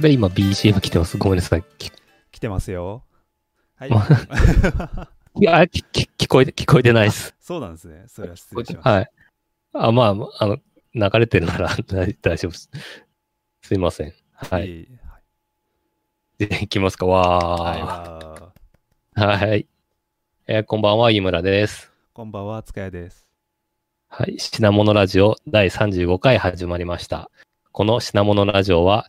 あれ、今 BGM 来てます。ごめんなさい。き来てますよ。はい。ま いや、きき聞こえて、聞こえてないです。そうなんですね。それは失礼しました。はい。あ、まあ、あの、流れてるなら 大大丈夫です。すいません。はい。い。で、いきますか。はい。わわーー。はい。えーこんばんは、井村です。こんばんは、塚谷です。はい。品物ラジオ第35回始まりました。この品物ラジオは、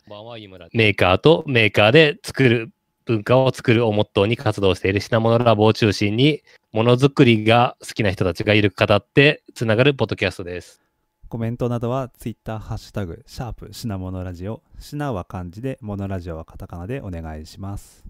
メーカーとメーカーで作る文化を作るをモットーに活動している品物ラボを中心に、ものづくりが好きな人たちがいる語ってつながるポッドキャストです。コメントなどは Twitter、ハッシュタグ、シャープ、品物ラジオ。品は漢字で、モノラジオはカタカナでお願いします。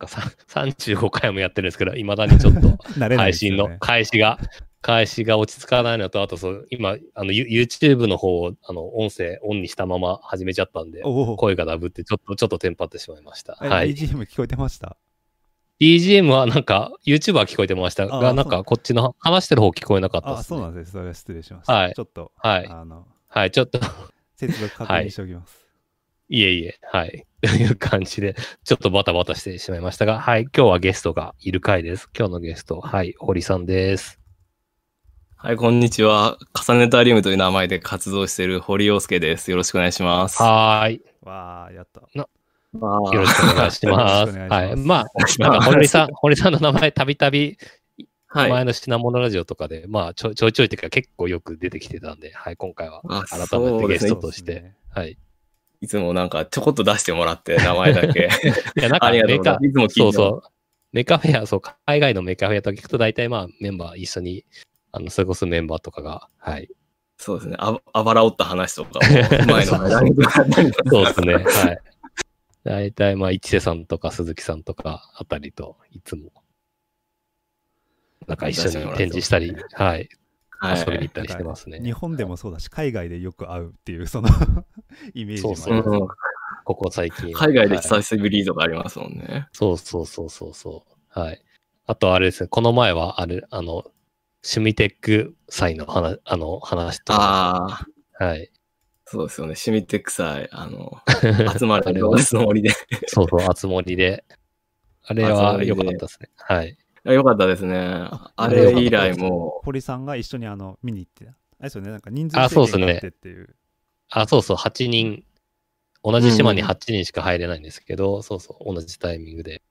なんかさ35回もやってるんですけど、いまだにちょっと 配信の。開始が、開始が落ち着かないのと、あとそう、今、あの、ユ YouTube の方を、あの、音声オンにしたまま始めちゃったんで。声がダブって、ちょっと、ちょっとテンパってしまいました。えはい。BGM 聞こえてました？BGM はなんか、YouTube は聞こえてましたあが、ーなんか、こっちの話してる方聞こえなかったあ、です、そうね。なんです。それは失礼しました。はいちょっと、はい。あの、はい、ちょっと、接続確認しておきます。いえいえ、はい。という感じで、ちょっとバタバタしてしまいましたが、はい。今日はゲストがいる回です。今日のゲスト、はい、堀さんです。はい、こんにちは。重ねたリウムという名前で活動している堀洋介です。よろしくお願いします。はーい。わー、やった。よよろしくお願いします。よろしくお願いしますはい。まあ、なんか堀さん、堀さんの名前たびたびはい。前の品物ラジオとかで、まあちょちょいちょいっていうか結構よく出てきてたんで、はい、今回はあ改めてゲストとして、ねはい。いつもなんかちょこっと出してもらって、名前だけ。いや、なんか メーカいつも聞いてそうそう。メカフェア、そう、海外のメカフェアとか聞くと大体まあメンバー一緒に、あの、それこそメンバーとかが、はい。そうですね。ああばら折った話とかも、前の そうですね、はい。大体まあ、一瀬さんとか鈴木さんとかあたりといつも、なんか一緒に展示したり、はい、はい遊びに行ったりしてますね。日本でもそうだし、海外でよく会うっていう、その イメージもありますそううんここ最近。海外ではい久しぶりとかありますもんね。そうそうそうそうそう。はい。あとあれですね、この前はあれ、あの、シュミテック祭の話、あの、話とか。ああ、はい。そうですよね。シミテック祭、あの、集まあるれは動物の森で。そうそう、あつ森で。あれは良かったですね。はい。あよかったですね。あれ以来も堀さんが一緒にあの見に行ってた。あれですよね、なんか人数あそうですね制限があってっていう。あ、そうそう、8人、同じ島に8人しか入れないんですけど、そうそう、同じタイミングで。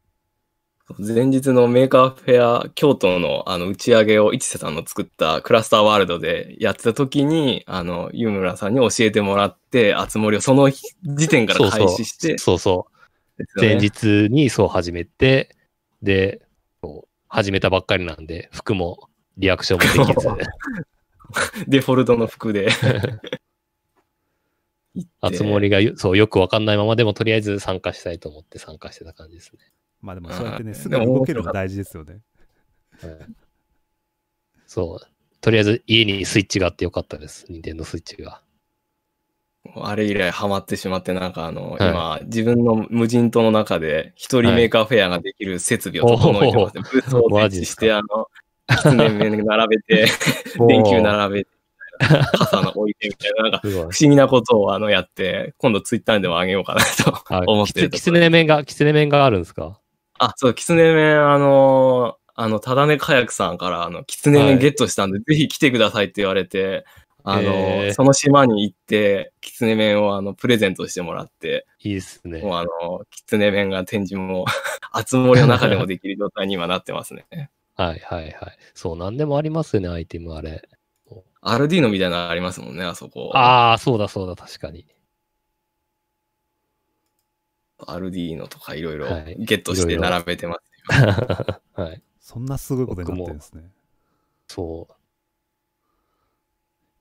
前日のメーカーフェア京都のあの打ち上げを市瀬さんの作ったクラスターワールドでやってた時に、あの、湯村さんに教えてもらって、あつ森をその日時点から開始して、そうそう。ですよね前日にそう始めて、で、そう始めたばっかりなんで、服もリアクションもできず、デフォルトの服で。あつ森がよそうよくわかんないままでもとりあえず参加したいと思って参加してた感じですまあでもそうやってね、うんすぐに動けるのが大事ですよね。ね。はいそう。とりあえず家にスイッチがあってよかったです。ニンテンドスイッチが。あれ以来ハマってしまって、なんかあの、はい今、自分の無人島の中で、一人メーカーフェアができる設備を整えてますね。ブースを設置して、あの、狐面並べて、電球並べて、傘の置いてみたいな、なんか、不。思議なことをあのやって、今度ツイッターでもあげようかなとあ思ってるきつ。ね面が、きつね面があるんですか？あ、そう、キツネ面、あの、あの、ただねかやくさんから、あの、キツネ面ゲットしたんで、ぜひ来てくださいって言われて、あの、へーその島に行って、キツネ面をあの、プレゼントしてもらって、いいですね。もうあの、キツネ面が展示も、あつ森の中でもできる状態に今なってますね。はいはいはい。そう、なんでもありますよね、アイテムあれ。アルディーノみたいなのありますもんね、あそこ。ああ、そうだそうだ、確かに。アルディーノとかいろいろはいゲットして並べてます。はい。そんなすごいことになってるんですね。そう。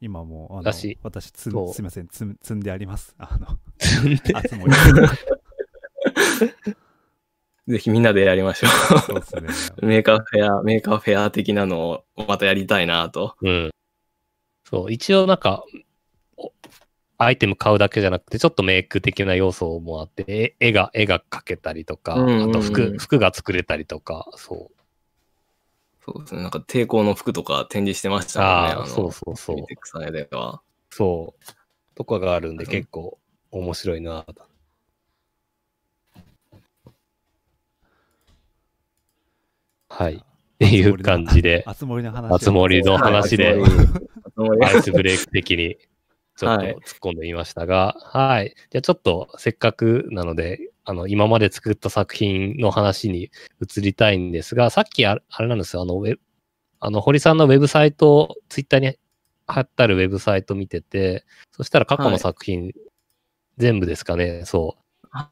今もう、私つんそうすみませんつん、積んであります。あの、積んで。ぜひみんなでやりましょそうですね。う。メーカーフェア、メーカーフェア的なのをまたやりたいなと。うん。そう、一応なんか、おアイテム買うだけじゃなくて、ちょっとメイク的な要素もあって、絵が、絵が描けたりとか、あと服、服が作れたりとか、そう。そうですね、なんか抵抗の服とか展示してましたね。ああ、そうそうそう。ミテクでは。そう。とかがあるんで、結構面白いな。はい。っていう感じで、あつ森の話で、アイスブレイク的にちょっとはい。突っ込んでみましたが、はい。じゃあちょっとせっかくなので、あの、今まで作った作品の話に移りたいんですが、さっきああれなんですよ、あの、ウェブあの、堀さんのウェブサイト、ツイッターに貼ってあるウェブサイト見てて、そしたら過去の作品、全部ですかね、そう。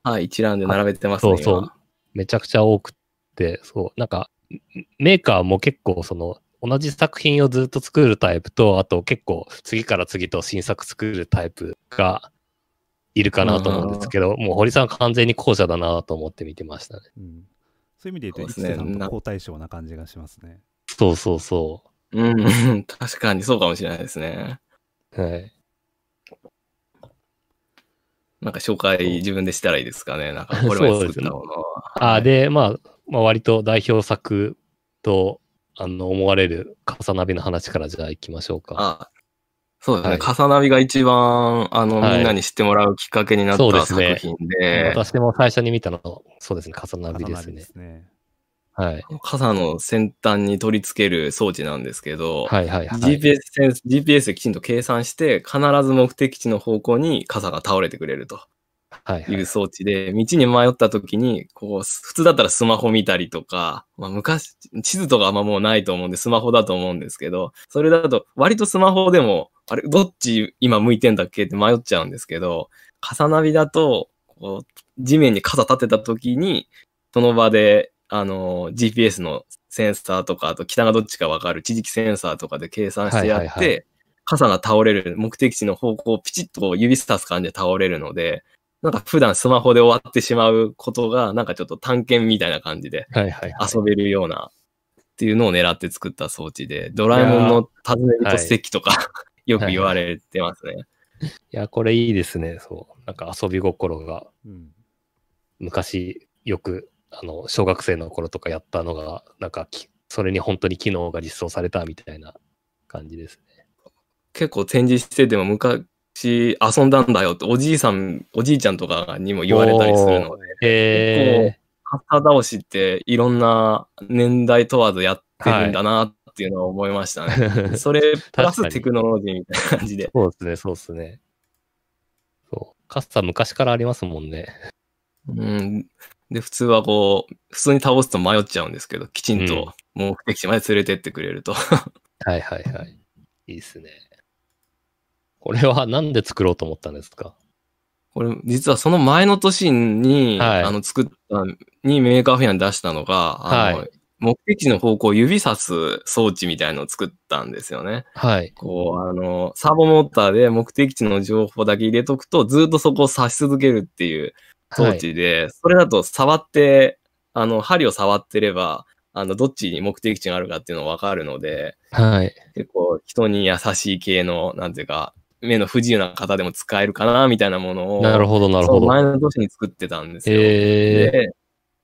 はい、一覧で並べてますね。そうそう。今。めちゃくちゃ多くて、そう、なんか、メーカーも結構その、同じ作品をずっと作るタイプと、あと結構次から次と新作作るタイプがいるかなと思うんですけど、もう堀さんは完全に後者だなと思って見てましたね。うん。そういう意味で言うと、そうですね一瀬さんとな交代賞な感じがしますね。そうそうそうん、確かにそうかもしれないですね。う。はい。なんか紹介自分でしたらいいですかね。なんかこれまで作ったものは。あで、まあ、まあ、割と代表作と、あの、思われる重ナビの話からじゃあ行きましょうか。あそうですね。はいカサナビが一番、あの、はいみんなに知ってもらうきっかけになったそうですね作品で、私も最初に見たの、そうですね、重なりで。すね。はい。傘の先端に取り付ける装置なんですけど、はいはいはい。GPS センス、GPS できちんと計算して、必ず目的地の方向に傘が倒れてくれるとはいはい。いう装置で、道に迷った時に、こう、普通だったらスマホ見たりとか、まあ昔、地図とかあんまもうないと思うんで、スマホだと思うんですけど、それだと割とスマホでも、あれ、どっち今向いてんだっけって迷っちゃうんですけど、傘ナビだと、こう、地面に傘立てた時に、その場で、あの、GPS のセンサーとか、あと北がどっちかわかる地磁気センサーとかで計算してやって、はいはいは傘が倒れる、目的地の方向をピチッと指さす感じで倒れるので、なんか普段スマホで終わってしまうことが、なんかちょっと探検みたいな感じで。遊べるような、っていうのを狙って作った装置で、ドラえもんの尋ね人ステッキとか、よく言われてますね。いや、これいいですね。そう。なんか遊び心が、うん。昔よく、あの、小学生の頃とかやったのが、なんかき、それに本当に機能が実装されたみたいな感じですね。結構展示してても昔遊んだんだよって、おじいさん、おじいちゃんとかにも言われたりするので、え肩倒しっていろんな年代問わずやってるんだなっていうのは思いましたね。ー、それ、プラステクノロジーみたいな感じで。そうですね、そうですね。そう。カスタ昔からありますもんね。うん。で、普通はこう、普通に倒すと迷っちゃうんですけど、きちんと目的地まで連れてってくれると。はいはいはい。いいですね。これはなんで作ろうと思ったんですか？これ、実はその前の年に、はいあの、作った、にメーカーフェアに出したのが、あの、はい目的地の方向を指さす装置みたいのを作ったんですよね。はい。こう、あの、サーボモーターで目的地の情報だけ入れとくと、ずっとそこを指し続けるっていう装はい。置で、それだと触って、あの、針を触ってれば、あの、どっちに目的地があるかっていうのがわかるので、はい。結構人に優しい系の、なんていうか、目の不自由な方でも使えるかな、みたいなものを、なるほど、なるほど。前の年に作ってたんですよ。えで、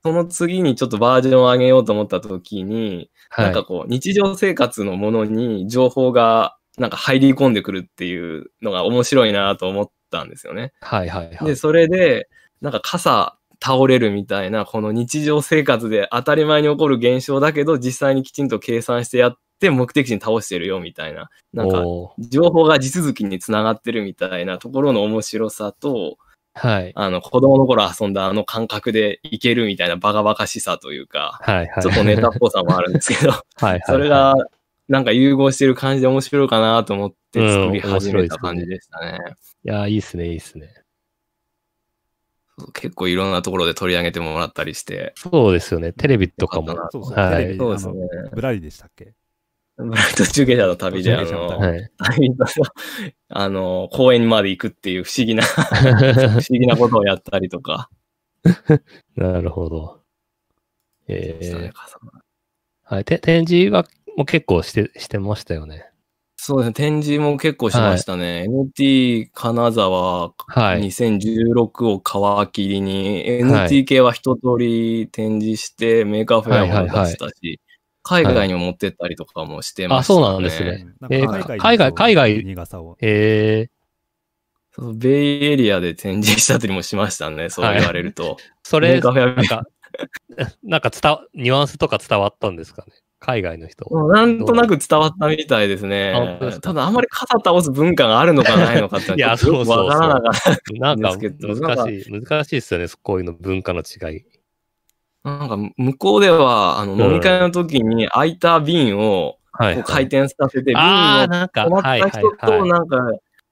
その次にちょっとバージョンを上げようと思った時に、ー、はい。なんかこう、日常生活のものに情報がなんか入り込んでくるっていうのが面白いなと思ったんですよね。はいはいはい。で、それで、なんか傘倒れるみたいな、この日常生活で当たり前に起こる現象だけど、実際にきちんと計算してやって目的地に倒してるよみたいな、なんか情報が地続きにつながってるみたいなところの面白さと、はい。あの、子供の頃遊んだあの感覚でいけるみたいなバカバカしさというか、はいはい。ちょっとネタっぽさもあるんですけど、はいはい。それが、なんか融合してる感じで面白いかなと思って作り始めた感じでしたね。いやー、いいっすね、いいっすね。結構いろんなところで取り上げてもらったりして。そうですよね。テレビとかも。そうそう。はいテレビそうですね。ブラリでしたっけ？ブライト中継者の旅で、あの、はい。あの、公園まで行くっていう不思議な、不思議なことをやったりとか。なるほど。えでしたねー、はい。て展示はもう結構して、してましたよね。そうですね。展示も結構しましたね。NT 金沢はい。2016を皮切りに、はい NT 系は一通り展示して、メーカーフェアも出したし、海外にも持ってったりとかもしてました、ねあそうなんですねうんえー海外海外。えー、そうベイエリアで展示したりもしましたね。そう言われると。それ、メーカーフェアなんか、なんか伝わ、ニュアンスとか伝わったんですかね？海外の人。なんとなく伝わったみたいですあねただあんまり肩倒す文化があるのかないのかっていやちょっとよくわからなかった。なんかですけど難しい、難しいですよね、こういうの文化の違い。なんか向こうでは、あの、うん飲み会の時に空いた瓶を回転させて、瓶をなんか、止まはいはいった人と、はい。なんか、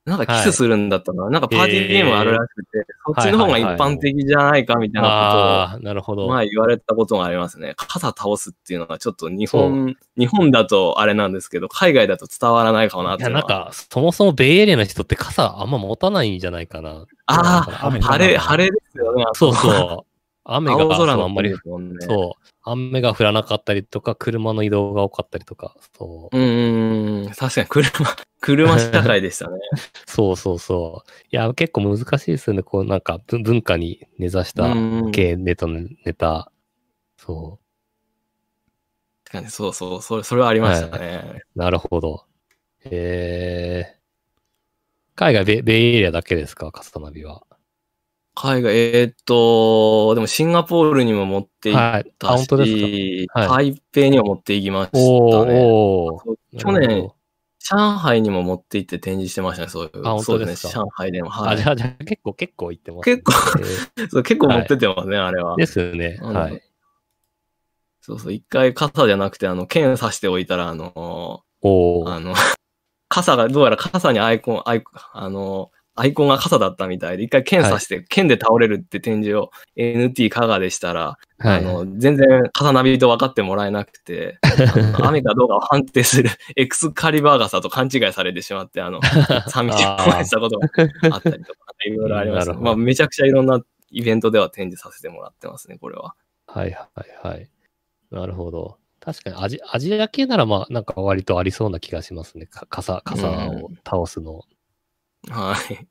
なんかキスするんだったかな。なんかパーティーゲームあるらしくて、そっちの方が一般的じゃないかみたいなああ、なるほことを、ど。まあ言われたことがありますね。肩倒すっていうのがちょっと日本、日本だとあれなんですけど、海外だと伝わらないかもなっていうのは。なんか、そもそもベイエリアの人って傘あんま持たないんじゃないかな。ああ、雨晴れ、晴れですよね。そうそう。雨があんまり。そう。雨が降らなかったりとか、車の移動が多かったりとか、そう。うん。確かに車、車社会でしたね。そうそうそう。いや、結構難しいですよね。こう、なんか、文文化に根ざした系ネタのネタ。そ確かにそうそう、それ、それはありましたね。う。なるほど。えー、海外ベ、ベイエリアだけですか、カスタナビは。海外、えーっと、でもシンガポールにも持って行っはい。あ、たし、か？はい。台北にも持って行きましたね。去年ほ、上海にも持って行って展示してましたね、そういう。あ本そうでね。当ですすか上海でも。はいじ。ゃあ、じゃあ結構、結構行ってます、結構えーそう結構持ってってますね、あれは。ですよね。うんはい。そうそう、一回傘じゃなくて、あの、剣刺しておいたら、あの、おー。あの、傘が、どうやら傘にアイコン、アイコン、あの、アイコンが傘だったみたいで、一回剣刺して、剣で倒れるって展示を NT 加賀でしたら、はい。あの、全然傘ナビと分かってもらえなくて、雨かどうかを判定する エクスカリバー傘と勘違いされてしまって、あの、寂しい思いしたことがあったりとか、いろいろあります、まあ、めちゃくちゃいろんなイベントでは展示させてもらってますね、これは。はいはいはい。なるほど。確かにアジアジア系ならまあなんか割とありそうな気がしますね。か傘、傘を倒すの。はい。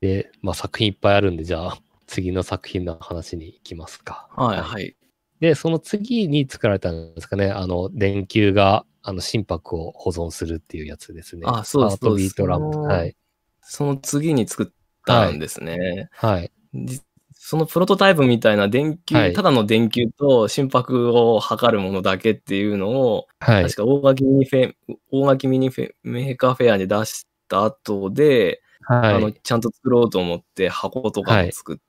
で、まあ作品いっぱいあるんで、じゃあ次の作品の話に行きますか。はい、はい。で、その次に作られたんですかね。あの、電球が、あの、心拍を保存するっていうやつですね。あそうですハートビートラはい。その次に作ったんですね。はい。じそのプロトタイプみたいな電球、はいただの電球と心拍を測るものだけっていうのを、はい。確か大垣ミニフェ、大垣ミニフェメーカーフェアに出した後で、はい。あの、ちゃんと作ろうと思って箱とかも作って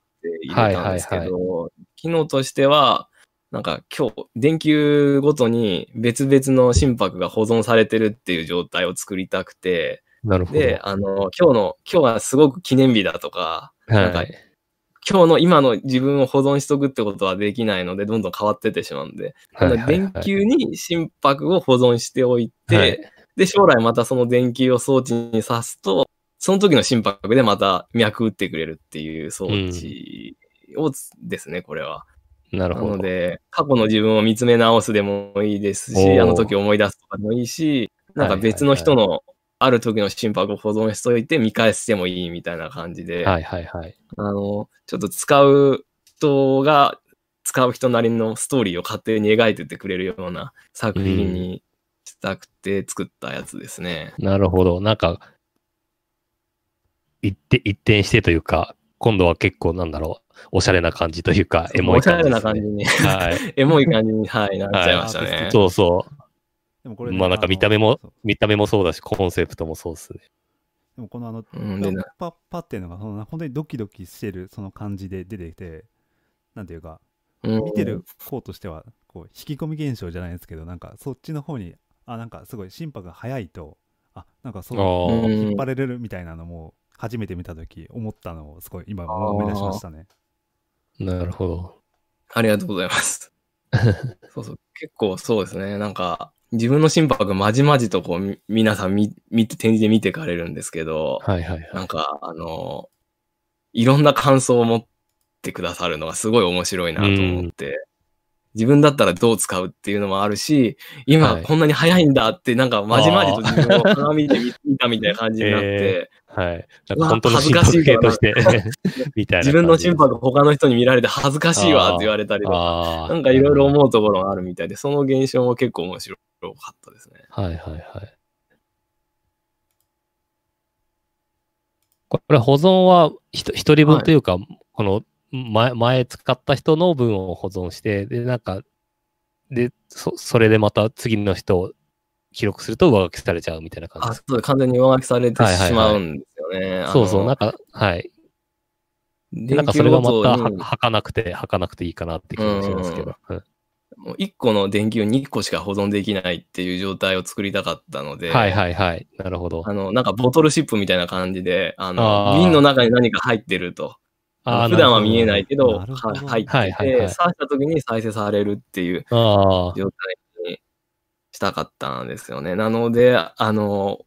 入れたんですけど、はい機能としては、なんか今日、電球ごとに別々の心拍が保存されてるっていう状態を作りたくて、なるほど。で、あの、今日の、今日はすごく記念日だとか、なんかはい。今日の今の自分を保存しとくってことはできないので、どんどん変わってってしまうんで、はいはいはい。電球に心拍を保存しておいて、はい。で、将来またその電球を装置に挿すと、その時の心拍でまた脈打ってくれるっていう装置をですね、これは。ななるほど。ので、過去の自分を見つめ直すでもいいですし、あの時思い出すとかでもいいし、なんか別の人のある時の心拍を保存しといて見返してもいいみたいな感じで、はいはいはい。あの、ちょっと使う人が、使う人なりのストーリーを勝手に描いてってくれるような作品にしたくて作ったやつですね。なるほど。なんか、一転、一転してというか、今度は結構なんだろう、おしゃれな感じというか、エモいおしゃれ。な感じに、はい。エモい感じに、はい、なっちゃいましたね。そうそう。でもこれまあなんか見た目もそう見た目もそうだし、コンセプトもそうですね。でもこのあの、パッパっていうのがその本当にドキドキしてるその感じで出てきてなんていうかうん見てる方としてはこう引き込み現象じゃないですけどなんかそっちの方にあなんかすごい心拍が速いとあなんかそう引っ張れるみたいなのも初めて見た時思ったのをすごい今思い出しましたね。なるほど。ありがとうございます。そうそう。結構そうですね。なんか、自分の心拍まじまじとこう、み皆さん見、見て、展示で見てかれるんですけど、はいはいはい。なんか、あの、いろんな感想を持ってくださるのがすごい面白いなと思って、自分だったらどう使うっていうのもあるし、今はいこんなに早いんだって、なんかまじまじと自分を鏡で見見たみたいな感じになって、はい。なんか本当の心拍計として、みたいな。自分の心拍他の人に見られて恥ずかしいわって言われたりとか、なんかいろいろ思うところがあるみたいで、その現象も結構面白かったですね。はいはいはい。これ保存は一人分というか、この前前使った人の分を保存して、で、なんか、で、そそれでまた次の人を記録すると上書きされちゃうみたいな感じあ、ですそう完全に上書きされてはいはいはいしまうんですよね。そうそう、なんか、か、はい。電なんかそれがまたはかなくて、はかなくていいかなって気がしますけど。うんもう1個の電球に1個しか保存できないっていう状態を作りたかったので、はいはいはい。なるほど。あの、なんかボトルシップみたいな感じで、あの、瓶の中に何か入ってると。普段は見えないけど、入ってて、はいはいはい刺した時に再生されるっていう状態にしたかったんですよね。なので、あの、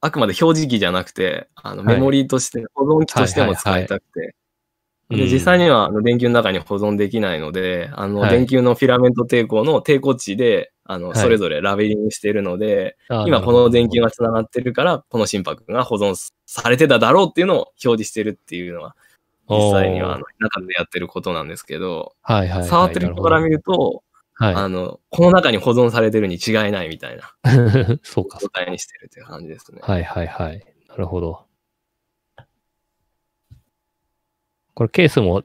あくまで表示器じゃなくて、あのはい。メモリーとして、保存機としても使いたくて、うん。で実際にはあの電球の中に保存できないので、あのはい。電球のフィラメント抵抗の抵抗値で、あのはい。それぞれラベリングしているので、あー今この電球が繋がってるから、この心拍が保存されてただろうっていうのを表示してるっていうのは、実際にはあの中でやってることなんですけど、はいはいはい。触ってる人から見ると、はい。あの、この中に保存されてるに違いないみたいな そうか。状態にしてるっていう感じですね。はいはいはい。なるほど。これケースも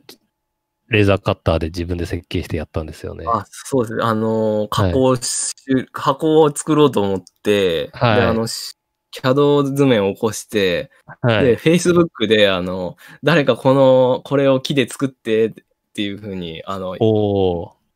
レーザーカッターで自分で設計してやったんですよね。あ、そうですね。あの、加工し、箱を作ろうと思って、はいで、あの、し CAD 図面を起こして、で、はい。Facebook で、あの、誰かこの、これを木で作ってっていうふうに、あの。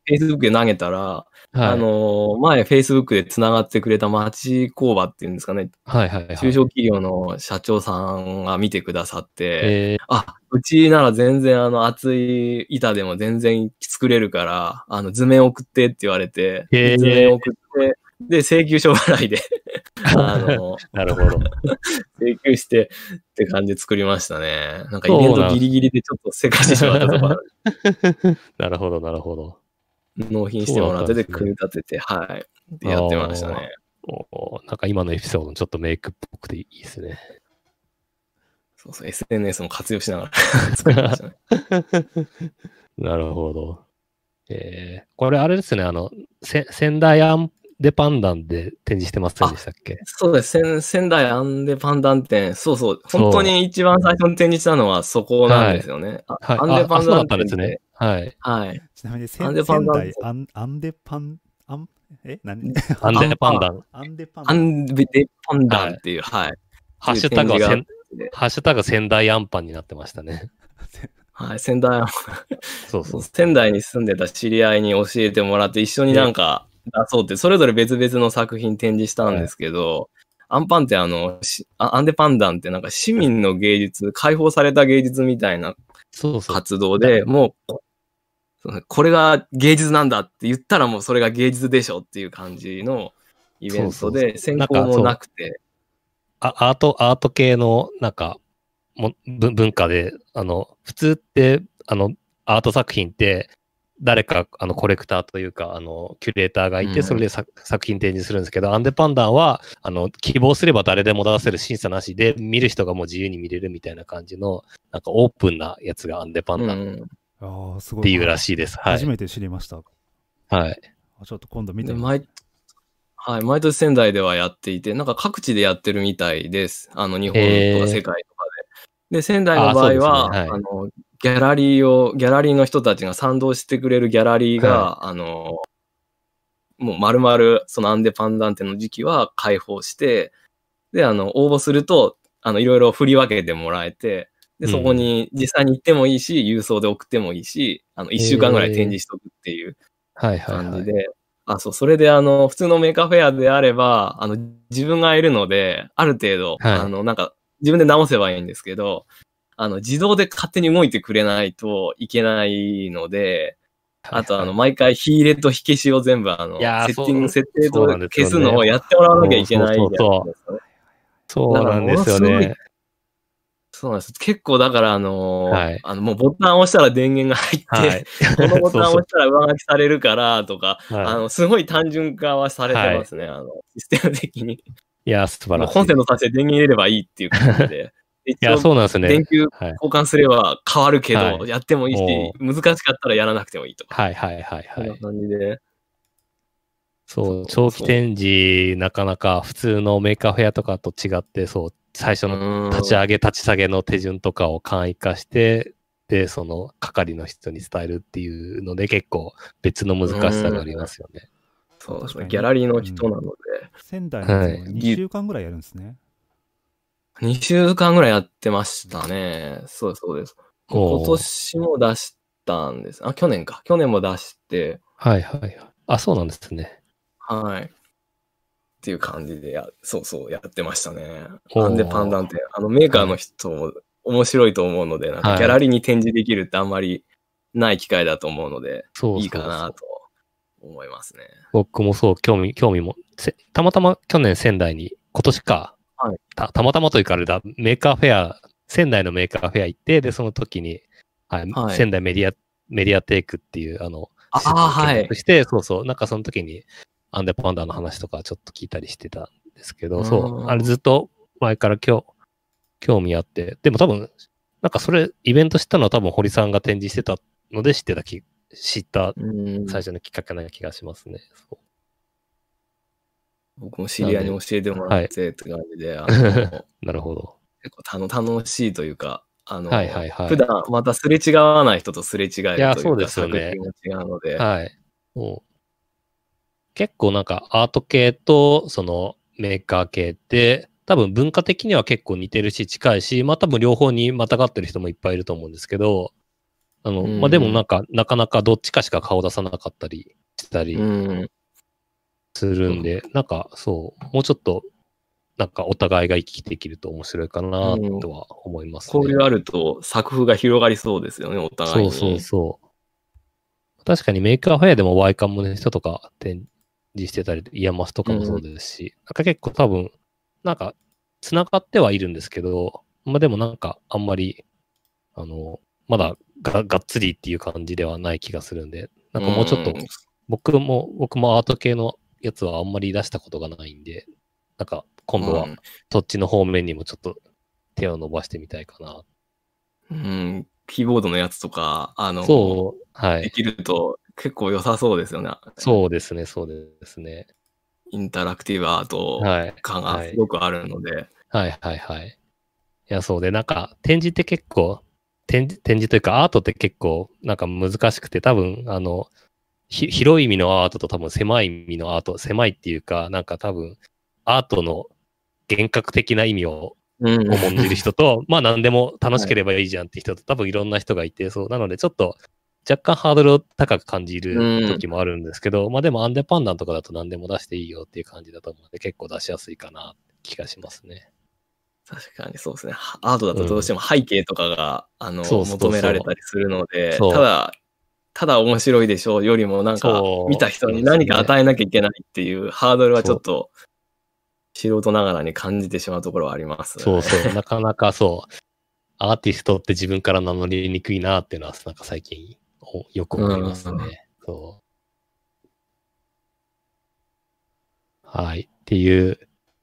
Facebook で投げたら、はい、あの、前 Facebook で繋がってくれた町工場っていうんですかね、はいはいはい。中小企業の社長さんが見てくださって、えあ、うちなら全然あの厚い板でも全然作れるから、あの図面送ってって言われて、図面送って、で、請求書払いで、あの、ー、なるほど。請求してって感じで作りましたね。なんかイベントギリギリでちょっとせかしてしまったところ、なるほどなるほど。納品してもらってでそうだったんですね組み立てて、はい。でやってましたね。おーなんか今のエピソードちょっとメイクっぽくていいですね。そうそう、SNS も活用しながら作りましたね。なるほど。えー、これあれですね、あの、せ仙台アンデパンダンで展示してませんでしたっけ？そうです。仙仙台アンデパンダン店。そうそう。本当に一番最初に展示したのはそこなんですよね。あはい。アンデパああそうだンダン店ったんですね。はい。はい。ちなみにせアンデパン仙ダン台アンアンデパン、アン、え？何？アンデパンダン。アンデパンアンデパンダンっていう、はい。ハッシュタグはせん展示があってハッシュタグ仙台アンパンになってましたね。はい。仙台、そうそう。仙台に住んでた知り合いに教えてもらって一緒になんか出そうって、それぞれ別々の作品展示したんですけど、アンパンってあの、アンデパンダンってなんか市民の芸術、解放された芸術みたいなそうそう。活動で、もう、そうこれが芸術なんだって言ったらもうそれが芸術でしょっていう感じのイベントそうそうで、そう。選考もなくて、あアート、アート系の、なんか、も文文化で、あの、普通って、あの、アート作品って、誰か、あの、コレクターというか、あの、キュレーターがいて、うんそれで作作品展示するんですけど、アンデパンダンは、あの、希望すれば誰でも出せる審査なしで、見る人がもう自由に見れるみたいな感じの、なんかオープンなやつがアンデパうンダンっん。ああ、すごい。ていうらしいです。はい。初めて知りました。はい。あちょっと今度見てでみます。毎はい、毎年仙台ではやっていて、なんか各地でやってるみたいです。あの、日本とか世界とかで。で、仙台の場合は、あね。あ,、はい。の、ギャラリーを、ギャラリーの人たちが賛同してくれるギャラリーが、あの、もう丸々、そのアンデパンダンテの時期は開放して、で、あの、応募すると、あの、いろいろ振り分けてもらえて、で、そこに実際に行ってもいいし、郵送で送ってもいいし、あの、一週間ぐらい展示しとくっていうはいはいはい。感じで、あ、そう、それであの、普通のメーカーフェアであれば、あの、自分がいるので、ある程度、はい。あの、なんか、自分で直せばいいんですけど、あの、自動で勝手に動いてくれないといけないので、あとあの、毎回、火入れと火消しを全部、あの、セッティング、そう設定と消すのをやってもらわなきゃいけないじゃないですそうかねそうなんですよね。そうなんです。結構だから、あのーはいあの、もうボタンを押したら電源が入って、はい。このボタンをそう押したら上書きされるからとか、そうはいあの、すごい単純化はされてますね、あの、システム的に。いや、素晴らしい。コンセントさせて電源入れればいいっていう感じで。いや、そうなんですね。電球はい。交換すれば変わるけど、はいやってもいいしお、難しかったらやらなくてもいいとか。はいはいはいそんなはい。感じで。そう、長期展示、なかなか普通のメーカーフェアとかと違って、そう、最初の立ち上げ、立ち下げの手順とかを簡易化して、で、その係の人に伝えるっていうので結構別の難しさがありますよね。そうギャラリーの人なので、仙台のやつもはい2週間ぐらいやるんですね。2週間ぐらいやってましたね。そうです、そうです。今年も出したんです。あ、去年か。去年も出して、はいはいはい。あ、そうなんですね。はい。っていう感じでや、そうそう、やってましたね。おーアンデパンダンって、あのメーカーの人も面白いと思うので、なんはいかギャラリーに展示できるってあんまりない機会だと思うので、そうそうそういいかなと思いますね。僕もそう、興味、興味も、せたまたま去年仙台に、今年か、はい。たたまたまというかあれだ、メーカーフェア、仙台のメーカーフェア行って、で、その時に、はい、はい。仙台メディア、メディアテイクっていう、あの、あはい。して、そうそう、なんかその時に、アンデパンダの話とかちょっと聞いたりしてたんですけど、そう。う、ん。あれずっと前から今日、興味あって、でも多分、なんかそれ、イベント知ったのは多分堀さんが展示してたので知ってたき、知ったうん最初のきっかけな気がしますね。僕も知り合いに教えてもらってって感じで、なるほど。結構たの楽しいというか、あの、はいはいはい普段またすれ違わない人とすれ違えるというか、いやそうですよね違うので、はい。結構なんかアート系とそのメーカー系って多分文化的には結構似てるし近いし、まあ多分両方にまたがってる人もいっぱいいると思うんですけど、あの、うんまあでもなんかなかなかどっちかしか顔出さなかったりしたりうん、するんで、なんかそう、もうちょっとなんかお互いが行き来できると面白いかなとは思いますね。交流あると作風が広がりそうですよね、お互いに。そうそうそう。確かに Maker Faire でも YCAM の人とか展示してたり、 IAMAS とかもそうですし、なんか結構多分、なんか、繋がってはいるんですけど、まあでもなんか、あんまり、あの、まだががっつりっていう感じではない気がするんで、なんかもうちょっとん、僕も、僕もアート系のやつはあんまり出したことがないんで、なんか今度はうんそっちの方面にもちょっと手を伸ばしてみたいかな。うん、キーボードのやつとか、あの、そう、はい。できると結構良さそうですよね。そうですね、そうですね。インタラクティブアートはい。感がはいすごくあるので。はいはいはい。いや、そうで、なんか、展示って結構、展示、展示というか、アートって結構、なんか難しくて、多分、あの、ひ広い意味のアートと多分狭い意味のアート、狭いっていうか、なんか多分、アートの幻覚的な意味をうん。重んじる人と、まあ何でも楽しければいいじゃんって人と、多分いろんな人がいて、そう、なのでちょっと、若干ハードルを高く感じる時もあるんですけど、まあでもアンデパンダンとかだと何でも出していいよっていう感じだと思うので、結構出しやすいかなって気がしますね。確かにそうですね。はアートだとどうしても背景とかが、あの、そうそうそう求められたりするので、ただ、ただ面白いでしょうよりもなんか見た人に何か与えなきゃいけないっていうハードルはちょっと素人ながらに感じてしまうところはあります、ね。そうそう、なかなかそう、アーティストって自分から名乗りにくいなっていうのは、なんか最近およく思いますうんね。そう。はい。っていう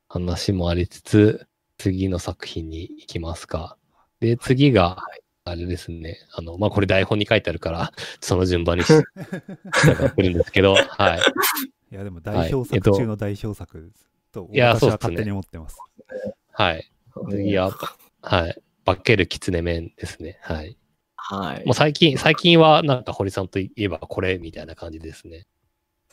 話もありつつ、次の作品に行きますか。で、次が、あれですね。あの、まあ、これ台本に書いてあるから、その順番にし従ってるんですけど、はい。いや、でも代表作中の代表作と、いや私そうっすねは勝手に思ってます。はい。次は、はい。化ける狐面ですね。はい。はいもう。最近、最近はなんか堀さんといえばこれみたいな感じですね。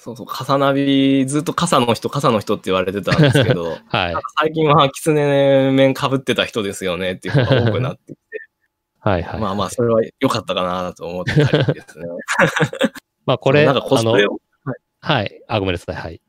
そうそう、傘ナビ、ずっと傘の人、傘の人って言われてたんですけど、はい。最近は狐面被ってた人ですよねっていうのが多くなってきて、はいはい。まあまあ、それは良かったかなと思ったりですね。まあこれ、なんかコスプレを、はい。あ、ごめんなさい。はい。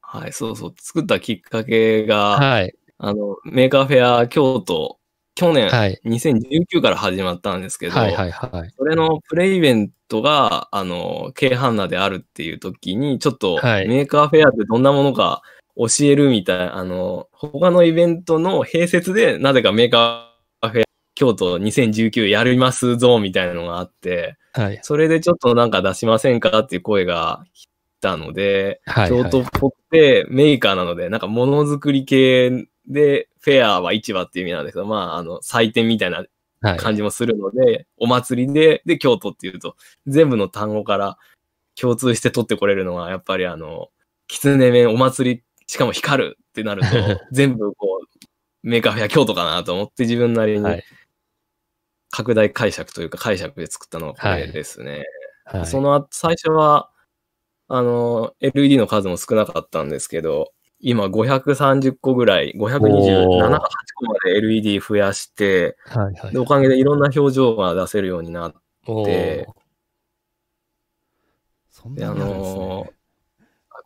はい、そうそう、作ったきっかけが、はい。あの、 Maker Faire 京都、去年、はい。2019から始まったんですけど、はいはいはい。それのプレイイベントが、あの、けいはんなであるっていう時に、ちょっと、はい Maker Faire ってどんなものか教えるみたい、あの、他のイベントの併設で、なぜかメーカーフェア京都2019やりますぞ、みたいなのがあって、はい。それでちょっとなんか出しませんかっていう声が来たので、はい。京都っぽくてメーカーなので、なんかものづくり系で、フェアは市場っていう意味なんですけど、まあ、あの、祭典みたいなはい。感じもするので、お祭りで、で、京都っていうと、全部の単語から共通して取ってこれるのは、やっぱりあの、狐面お祭り、しかも光るってなると、全部こう、Maker Faire 京都かなと思って自分なりにはい。拡大解釈というか解釈で作ったのがこれですね。はい。その後、最初は、あの、LED の数も少なかったんですけど、今530個ぐらい、527か8個まで LED 増やして、はいはい。で、おかげでいろんな表情が出せるようになって、そんなにあるんですね。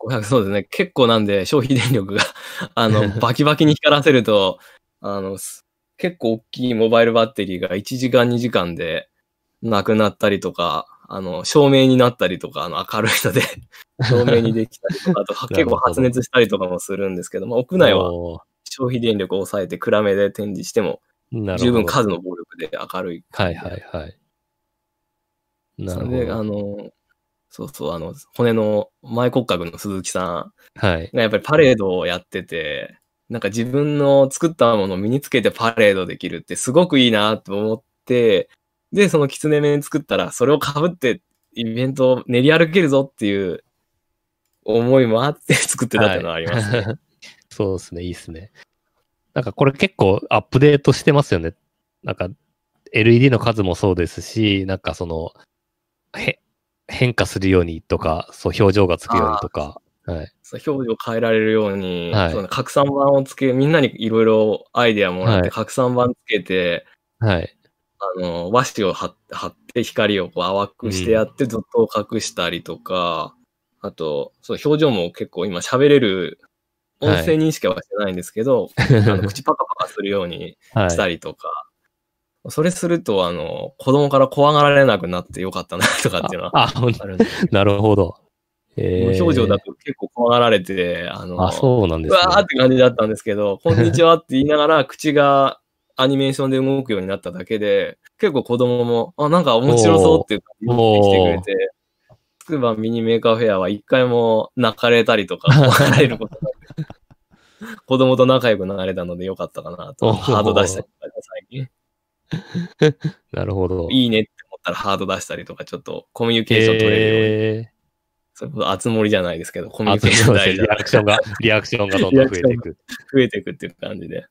500そうですね。結構なんで消費電力が あの、バキバキに光らせると、あの、す結構大きいモバイルバッテリーが1時間2時間でなくなったりとか、あの、照明になったりとか、あの、明るいので、照明にできたりとか、あと 結構発熱したりとかもするんですけど、まあ、屋内は消費電力を抑えて暗めで展示しても、十分数の暴力で明るい。はいはいはい。なるほそれで、あど。の、そうそう、あの、骨の前骨格の鈴木さん、はい。がやっぱりパレードをやってて、なんか自分の作ったものを身につけてパレードできるってすごくいいなと思って、で、その狐面作ったら、それを被ってイベントを練り歩けるぞっていう思いもあって 作ってたっていうのはありますね。はい そうですね、いいですね。なんかこれ結構アップデートしてますよね。なんか LED の数もそうですし、なんかその、へ変化するようにとか、そう表情がつくようにとか。はい。表情を変えられるように、はいその拡散板をつけ、みんなにいろいろアイデアもらっはいて拡散板つけて、はい。あの、和紙を貼って光をこう淡くしてやってずっと隠したりとか、あと、そう表情も結構今喋れる、音声認識はしてないんですけど、あの口パカパカするようにはい。したりとか、それすると、あの、子供から怖がられなくなってよかったなとかっていうのはあ、あるんで、なるほど。え表情だと結構怖がられて、あの、あ、そうなんですね。わーって感じだったんですけど、こんにちはって言いながら口がアニメーションで動くようになっただけで、結構子供も、あ、なんか面白そうっていう感じで来てくれて、つくば Mini Maker Faire は一回も泣かれたりとか、られることなく、子供と仲良くなれたのでよかったかなと。ハード出したりとか、最近。なるほど。いいねって思ったらハード出したりとか、ちょっとコミュニケーション取れるように。えそれこそ、あつ森じゃないですけど、コー、ミュあニケーション大事リアクションが、リアクションがどんどん増えていく。増えていくっていう感じで。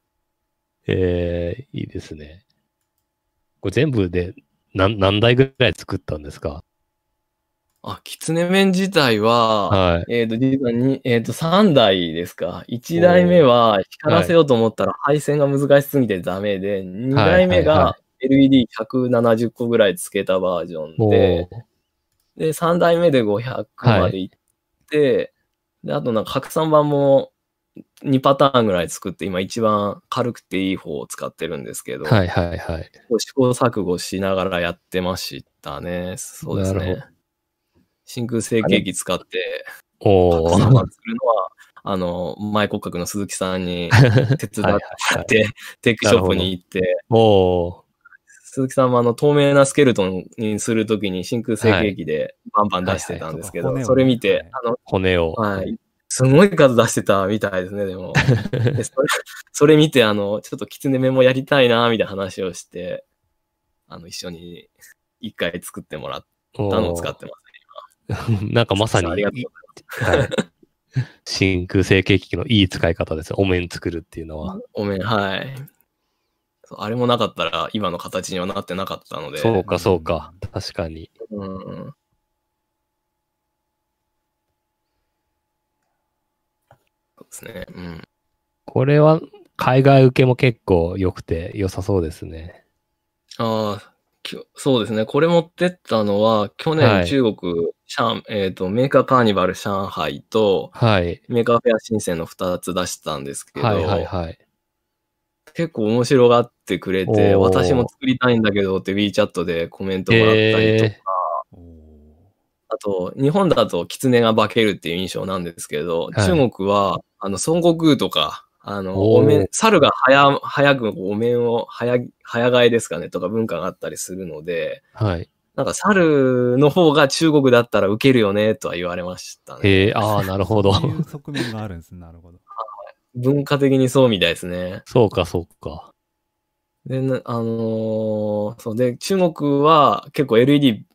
えー、いいですね。これ全部で何何台ぐらい作ったんですか？あ、きつね麺自体は、はい。えっ、と、実はに、えっ、と、3台ですか。1台目は光らせようと思ったら配線が難しすぎてダメで、2台目はいはが LED170 個ぐらいつけたバージョンおでー、で、3台目で500までいって、で、あとなんか拡散板も2パターンぐらい作って、今一番軽くていい方を使ってるんですけど、はいはいはい。試行錯誤しながらやってましたね。そうですね。真空成形機使って、おー。拡散板作るのは、あの、前骨格の鈴木さんに手伝ってもらって、テックショップに行って、おー。鈴木さんもあの、透明なスケルトンにするときに真空成形機でバンバン出してたんですけど、はいはいそれ見て、あの、骨を。はい。すごい数出してたみたいですね、でも。でそれそれ見て、あの、ちょっとキツネメもやりたいな、みたいな話をして、あの、一緒に一回作ってもらったのを使ってますなんかまさに、はい真空成形機のいい使い方ですよ。お面作るっていうのは。お面、はい。あれもなかったら、今の形にはなってなかったので。そうか、そうか。確かに。うんうん。そうですね。うん。これは海外受けも結構良くて良さそうですね。ああ、そうですね。これ持ってったのは、去はい年中国、上えっ、と、 Maker Carnival 上海と、はい。 Maker Faire 深圳の2つ出したんですけど、はいはいはい。結構面白がってくれて、私も作りたいんだけどって WeChat でコメントもらったりとか、えおーあと、日本だと狐が化けるっていう印象なんですけど、はい中国は、あの、孫悟空とか、あの、お面、猿が早、早くお面を、早、早替えですかね、とか文化があったりするので、はい。なんか猿の方が中国だったら受けるよね、とは言われましたね。へえ、ああ、なるほど。そういう側面があるんですね。なるほど。文化的にそうみたいですね。そうか、そうか。で、なあのーそうで、中国は結構 LED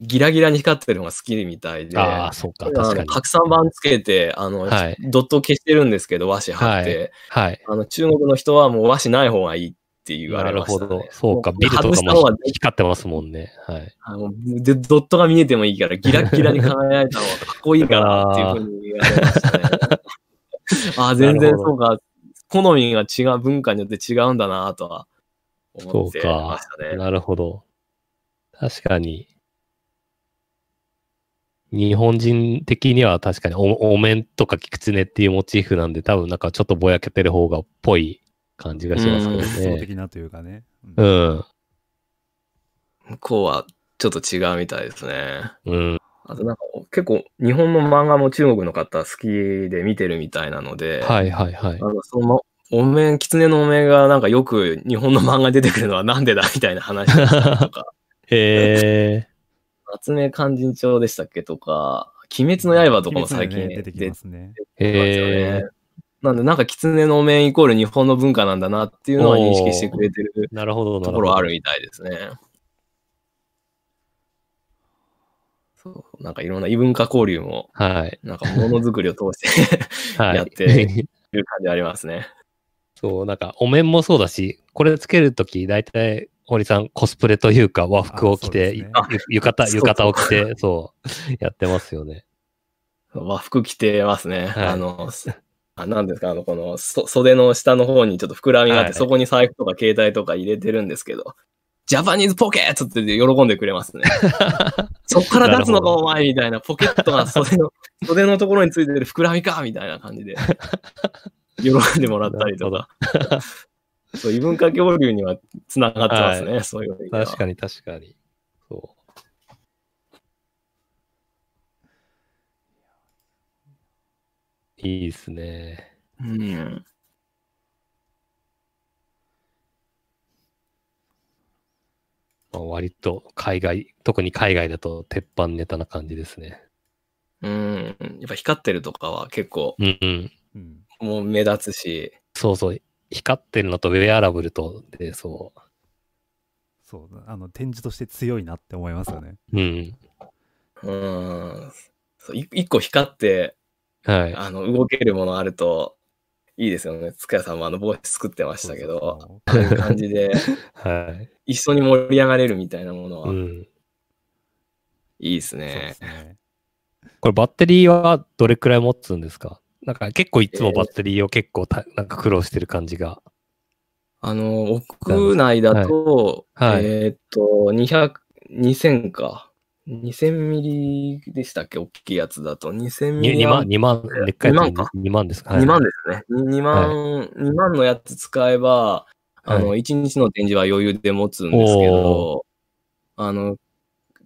ギラギラに光ってるのが好きみたいで、ああ、そうか、あ確かに。の拡散板つけて、あの、はいドットを消してるんですけど、和紙貼って、はい。あの、中国の人はもう和紙ない方がいいって言わなるれました、ね。ほど。そうか、もビルとかも光ってますもんね。はい。あので、ドットが見えてもいいから、ギラギラに輝いたのはかっこいいからっていうふうに言われましたね。ああ、全然そうか。好みが違う、文化によって違うんだなとは思そうってまかした。ね。なるほど。確かに。日本人的には確かにおお面とか狐っていうモチーフなんで多分なんかちょっとぼやけてる方がっぽい感じがしますけど理想ね。的なというかね。ううんん。向こうはちょっと違うみたいですね。うん。あとなんか結構日本の漫画も中国の方好きで見てるみたいなので、はいはいはいあ。のそのお面、狐のお面がなんかよく日本の漫画に出てくるのはなんでだみたいな話だったりとか、へえ。夏目勧進帳でしたっけとか、鬼滅の刃とかも最近ね出てきますね。出てますよへえね。。なんでなんか狐のお面イコール日本の文化なんだなっていうのは認識してくれてるなるほど。ところあるみたいですね。そう、なんかいろんな異文化交流も、はい。なんかものづくりを通して はい。やってる感じありますね。そう、なんか、お面もそうだし、これつけるとき、大体、堀さん、コスプレというか、和服を着て、ねゆ浴衣、浴衣を着て、そう、やってますよね。和服着てますね。はいあの、すあなんですか、あの、このそ袖の下の方にちょっと膨らみがあって、はいそこに財布とか携帯とか入れてるんですけど、ジャパニーズポケットって喜んでくれますね。そっから立つのかお前みたいな、ポケットが袖の、袖のところについてる膨らみかみたいな感じで、喜んでもらったりとか。そう、異文化交流にはつながってますね、そういう意味では。確かに確かに。そう。いいですね。うん。まあ、割と海外、特に海外だと鉄板ネタな感じですね。うん。やっぱ光ってるとかは結構うんうん。うん。もう目立つし、そうそう。光ってるのとウェアラブルとで、そそう、あの、展示として強いなって思いますよね。う。うん。うん。そうい一個光って、はい。あの、動けるものあると、いいですよね。つくやさんもあの帽子作ってましたけど、そうそうこういう感じで、はい。一緒に盛り上がれるみたいなものは、うん。いいです。ね。これバッテリーはどれくらい持つんですか？なんか結構いつもバッテリーを結構たなんか苦労してる感じが。あの、屋内だと、はい。はい。えーっと、200、2000か。2000ミリでしたっけ？大きいやつだと。2000ミリに2万、2万、でっかいやつ2万か。2万ですか、2万ですね。2万、2万のやつ使えば、あの、は1日の展示は余裕で持つんですけど、あの、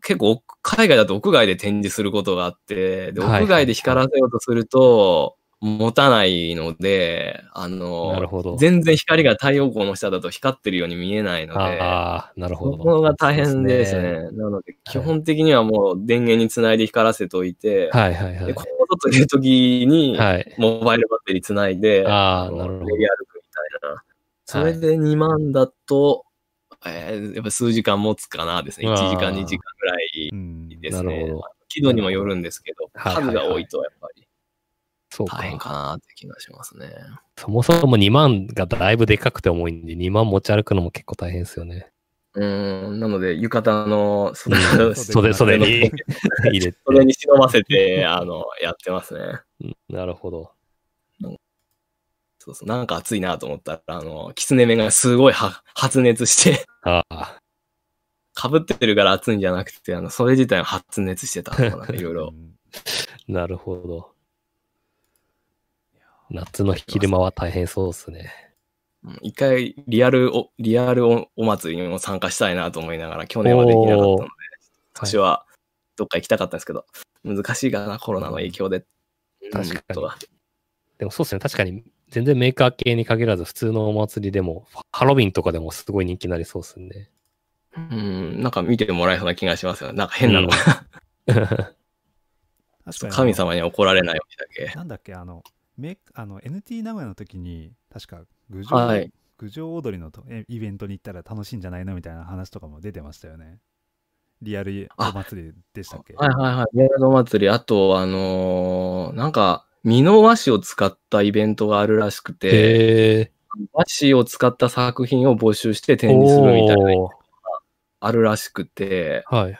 結構、海外だと屋外で展示することがあって、ではい。屋外で光らせようとすると、持たないので、あなるの、ほど。全然光が太陽光の下だと光ってるように見えないので、ああ、なるほど。そこが大変ですそうね。なので、基本的にはもう電源につないで光らせておいて、はいはいはいで、。ここぞという時に、はい。モバイルバッテリーつないで、ああ、のなるほど。練り歩くみたいな。それで2万だと、えーやっぱ数時間持つかなですね。1うわー時間、2時間ぐらいうん。ですねなるほど。輝度にもよるんですけど、はいはいはい数が多いとやっぱりそう大変か。かなって気がしますね。そもそも2万がだいぶでかくて重いんで、2万持ち歩くのも結構大変ですよね。うーん、なので、浴衣の袖うん袖、袖に袖 入れて。袖に忍ばせて、あの、やってますね。うんなるほど。そうそう、なんか暑いなと思ったら、あの、狐目がすごいは発熱して、ああ、被ってるから暑いんじゃなくて、あの、それ自体は発熱してたいろいろうんなるほど。夏の昼間は大変そうですね。うん一回リアルお、リアルおお祭りにも参加したいなと思いながら、去年はできなかったので、今年はどっか行きたかったんですけど、難しいかな、コロナの影響で。確かにでもそうですね。確かに、全然メーカー系に限らず、普通のお祭りでも、ハロウィンとかでもすごい人気になりそうですね。うん、なんか見てもらえそうな気がしますよね。なんか変なのが、確かに神様に怒られないようにだけ。なんだっけ、あの、メあの NT 名古屋の時に、確か、郡上、はい郡上踊りのとえイベントに行ったら楽しいんじゃないのみたいな話とかも出てましたよね。リアルお祭りでしたっけ？はいはいはい。リアルお祭り。あと、あのーなんか、美濃和紙を使ったイベントがあるらしくて。和紙を使った作品を募集して展示するみたいなのがあるらしくて、はい。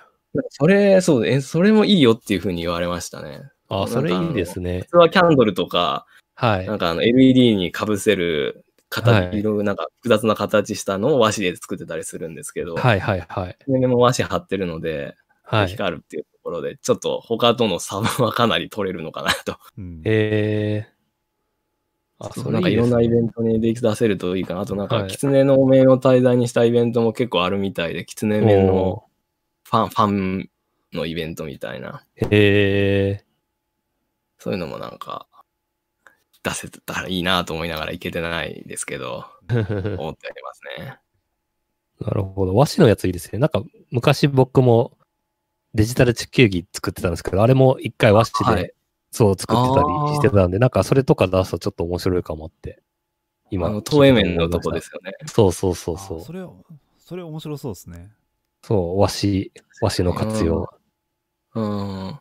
それ、そう、え、それもいいよっていうふうに言われましたね。あ、それいいですね普。通はキャンドルとか、はいな。んかあの LED に被せる形、はいなんか複雑な形したのを和紙で作ってたりするんですけど、はいはいはい。でも和紙貼ってるので、はい。光るっていうところで、ちょっと他との差はかなり取れるのかなと。うんへえ。あ、それなんかいろんなイベンントに出せるといいかな。あとなんか、はい狐のお面を題材にしたイベントも結構あるみたいで、狐面のファン、ファンのイベントみたいな、へえ。そういうのもなんか、出せたらいいなと思いながらいけてないですけど、思ってありますね。なるほど。和紙のやついいですね。なんか、昔僕もデジタル地球儀作ってたんですけど、あれも一回和紙で、はいそう作ってたりしてたんで、なんかそれとか出すとちょっと面白いかもって。今。あの、東映面のとこですよね。そうそうそうそう。あそれ、それ面白そうですね。そう、和紙、和紙の活用。うん。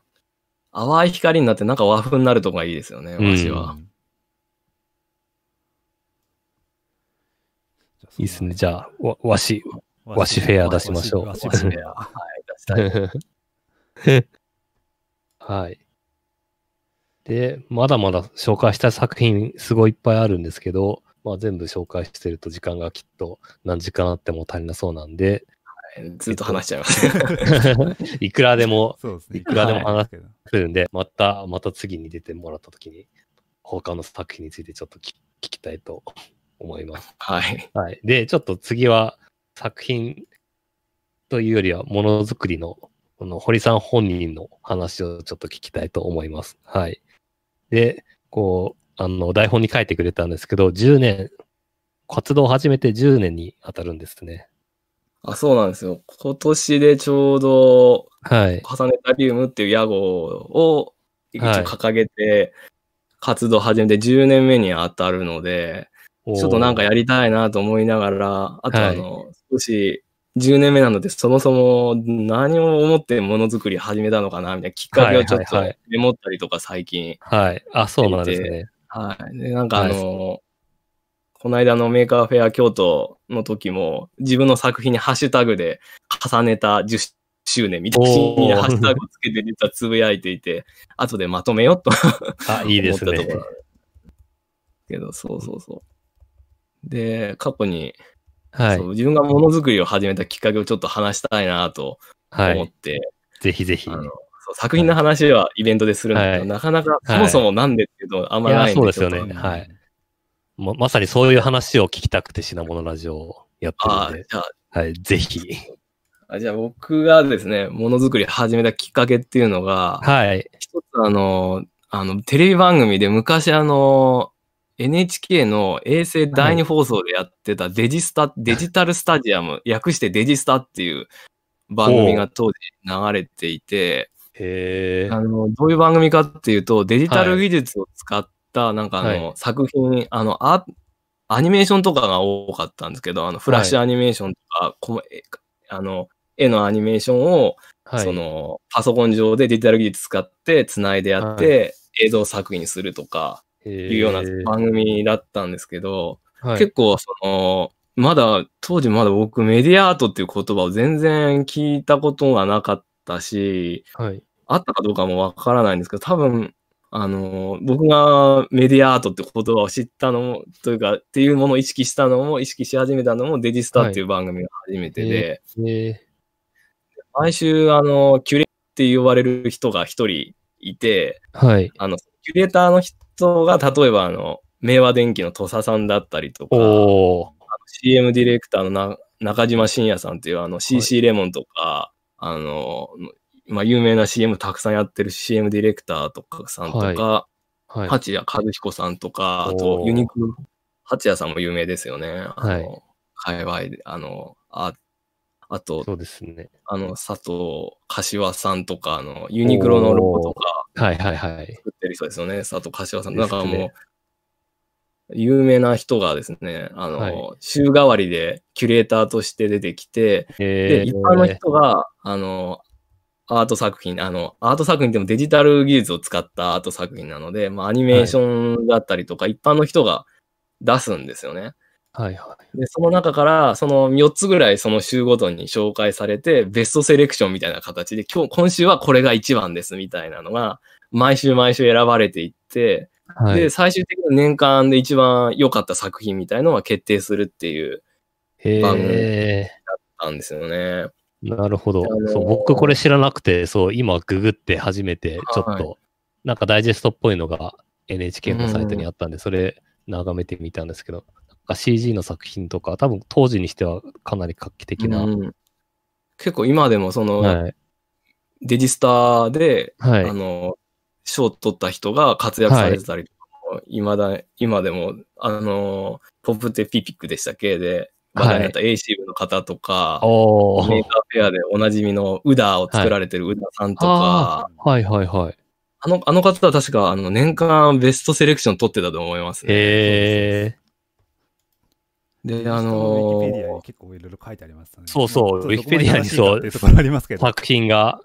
淡い光になってなんか和風になるとこがいいですよね、和紙は。うんいいですね。じゃあ、わ和紙。和紙フェア出しましょう和紙フェア。はい、出したい。はい。で、まだまだ紹介したい作品すごいいっぱいあるんですけど、まあ全部紹介してると時間がきっと何時間あっても足りなそうなんで、ずっと話しちゃいます。いくらでもそうですね。いくらでも話けど。来るんで、また、また次に出てもらった時に、他の作品についてちょっと聞聞きたいと思います。はい。はい。で、ちょっと次は作品というよりはものづくりの、この堀さん本人の話をちょっと聞きたいと思います。はい。で、こう、あの、台本に書いてくれたんですけど、10年、活動を始めて10年に当たるんですね。あ、そうなんですよ。今年でちょうど、はい。重ねタリウムっていう屋号を一応はい掲げて、活動始めて10年目に当たるので、ちちょっとなんかやりたいなと思いながら、あとはいあの、少し10年目なので、そもそも何を思ってものづくり始めたのかな、みたいなきっかけをちょっとはいはいはいメモったりとか最近。はい。あ、そうなんですね。はい。で、なんかあの、この間の Maker Faire 京都の時も、自分の作品にハッシュタグで重ねた10周年みたいなハッシュタグをつけて実はつぶやいていて、後でまとめようとあ、いいですねけど、そうそうそう。で、過去に、はい。自分がものづくりを始めたきっかけをちょっと話したいなとはい。思って、ぜひぜひ。あのそう作品の話はイベントでするんだけど、はいなかなかはいそもそもなんでっていうとあんまないんで、いやそうですよねはいままさにそういう話を聞きたくて品物ラジオをやってあるんで、じゃあはい。ぜひ。あじゃあ僕がですね、ものづくり始めたきっかけっていうのが、はい。一つあの、あの、テレビ番組で昔あの、NHK の衛星第二放送でやってたデジスタ、デジタルスタジアム、略してデジスタっていう番組が当時流れていて、あの、どういう番組かっていうと、デジタル技術を使った、なんかあの、はい。作品、あの、アアニメーションとかが多かったんですけど、あの、フラッシュアニメーションとか、このえあの、絵のアニメーションを、はい。その、パソコン上でデジタル技術使って繋いでやって、映像作品するとか、いいうような番組だったんですけど、はい、結構その、まだ、当時まだ僕メディアアートっていう言葉を全然聞いたことがなかったし、はい。あったかどうかもわからないんですけど、多分、あの、僕がメディアアートって言葉を知ったのも、というか、っていうものを意識したのも、意識し始めたのも、デジスタっていう番組が初めてで、え毎週、あの、キュレって呼ばれる人が一人いて、ーはい。あの、キュレーターの人が、例えば、あの、明和電機の土佐さんだったりとか。CM ディレクターのな中島信也さんっていう、あの、CC レモンとか、あの、まあ、有名な CM たくさんやってる CM ディレクターとかさんとか、はい。八谷和彦さんとか、あおと、ーユニクロ、八谷さんも有名ですよね。あの、はい界隈で、あの、あ、あと、そうですね。あの、佐藤柏さんとか、あの、ユニクロのロゴとかはいはいはい。作ってる人ですよね。佐藤柏さん。ですねなんかもう、有名な人がですね、あの、はい週替わりでキュレーターとして出てきて、で、えー一般の人が、あの、アート作品、あの、アート作品でもデジタル技術を使ったアート作品なので、まあ、アニメーションだったりとか、一般の人が出すんですよね。はいはで、その中から、その4つぐらいその週ごとに紹介されて、ベストセレクションみたいな形で、今日、今週はこれが一番ですみたいなのが、毎週毎週選ばれていって、い。はい、で、最終的に年間で一番良かった作品みたいのが決定するっていう、番組えなんですよね。ー、なるほどあのーそう。僕これ知らなくて、そう、今ググって初めて、ちょっと、はなんかダイジェストっぽいのが NHK のサイトにあったんで、それ眺めてみたんですけど、なんか CG の作品とか、多分当時にしてはかなり画期的な。うん結構今でもその、はい。デジスタで、はい。あの、賞を取った人が活躍されてたりとかも、今だ、今でも、あの、ポップテピピックでしたっけ？で、話題になった A シーブの方とか、おー Maker Faire でおなじみのウダーを作られてるウダさんとか、あーはいはいはい。あの、あの方は確か、あの、年間ベストセレクション取ってたと思いますね。へで、あウィのキペディアに結構いろいろ書いてありましたね。そうそうまあウィキペディアにそう。作品が、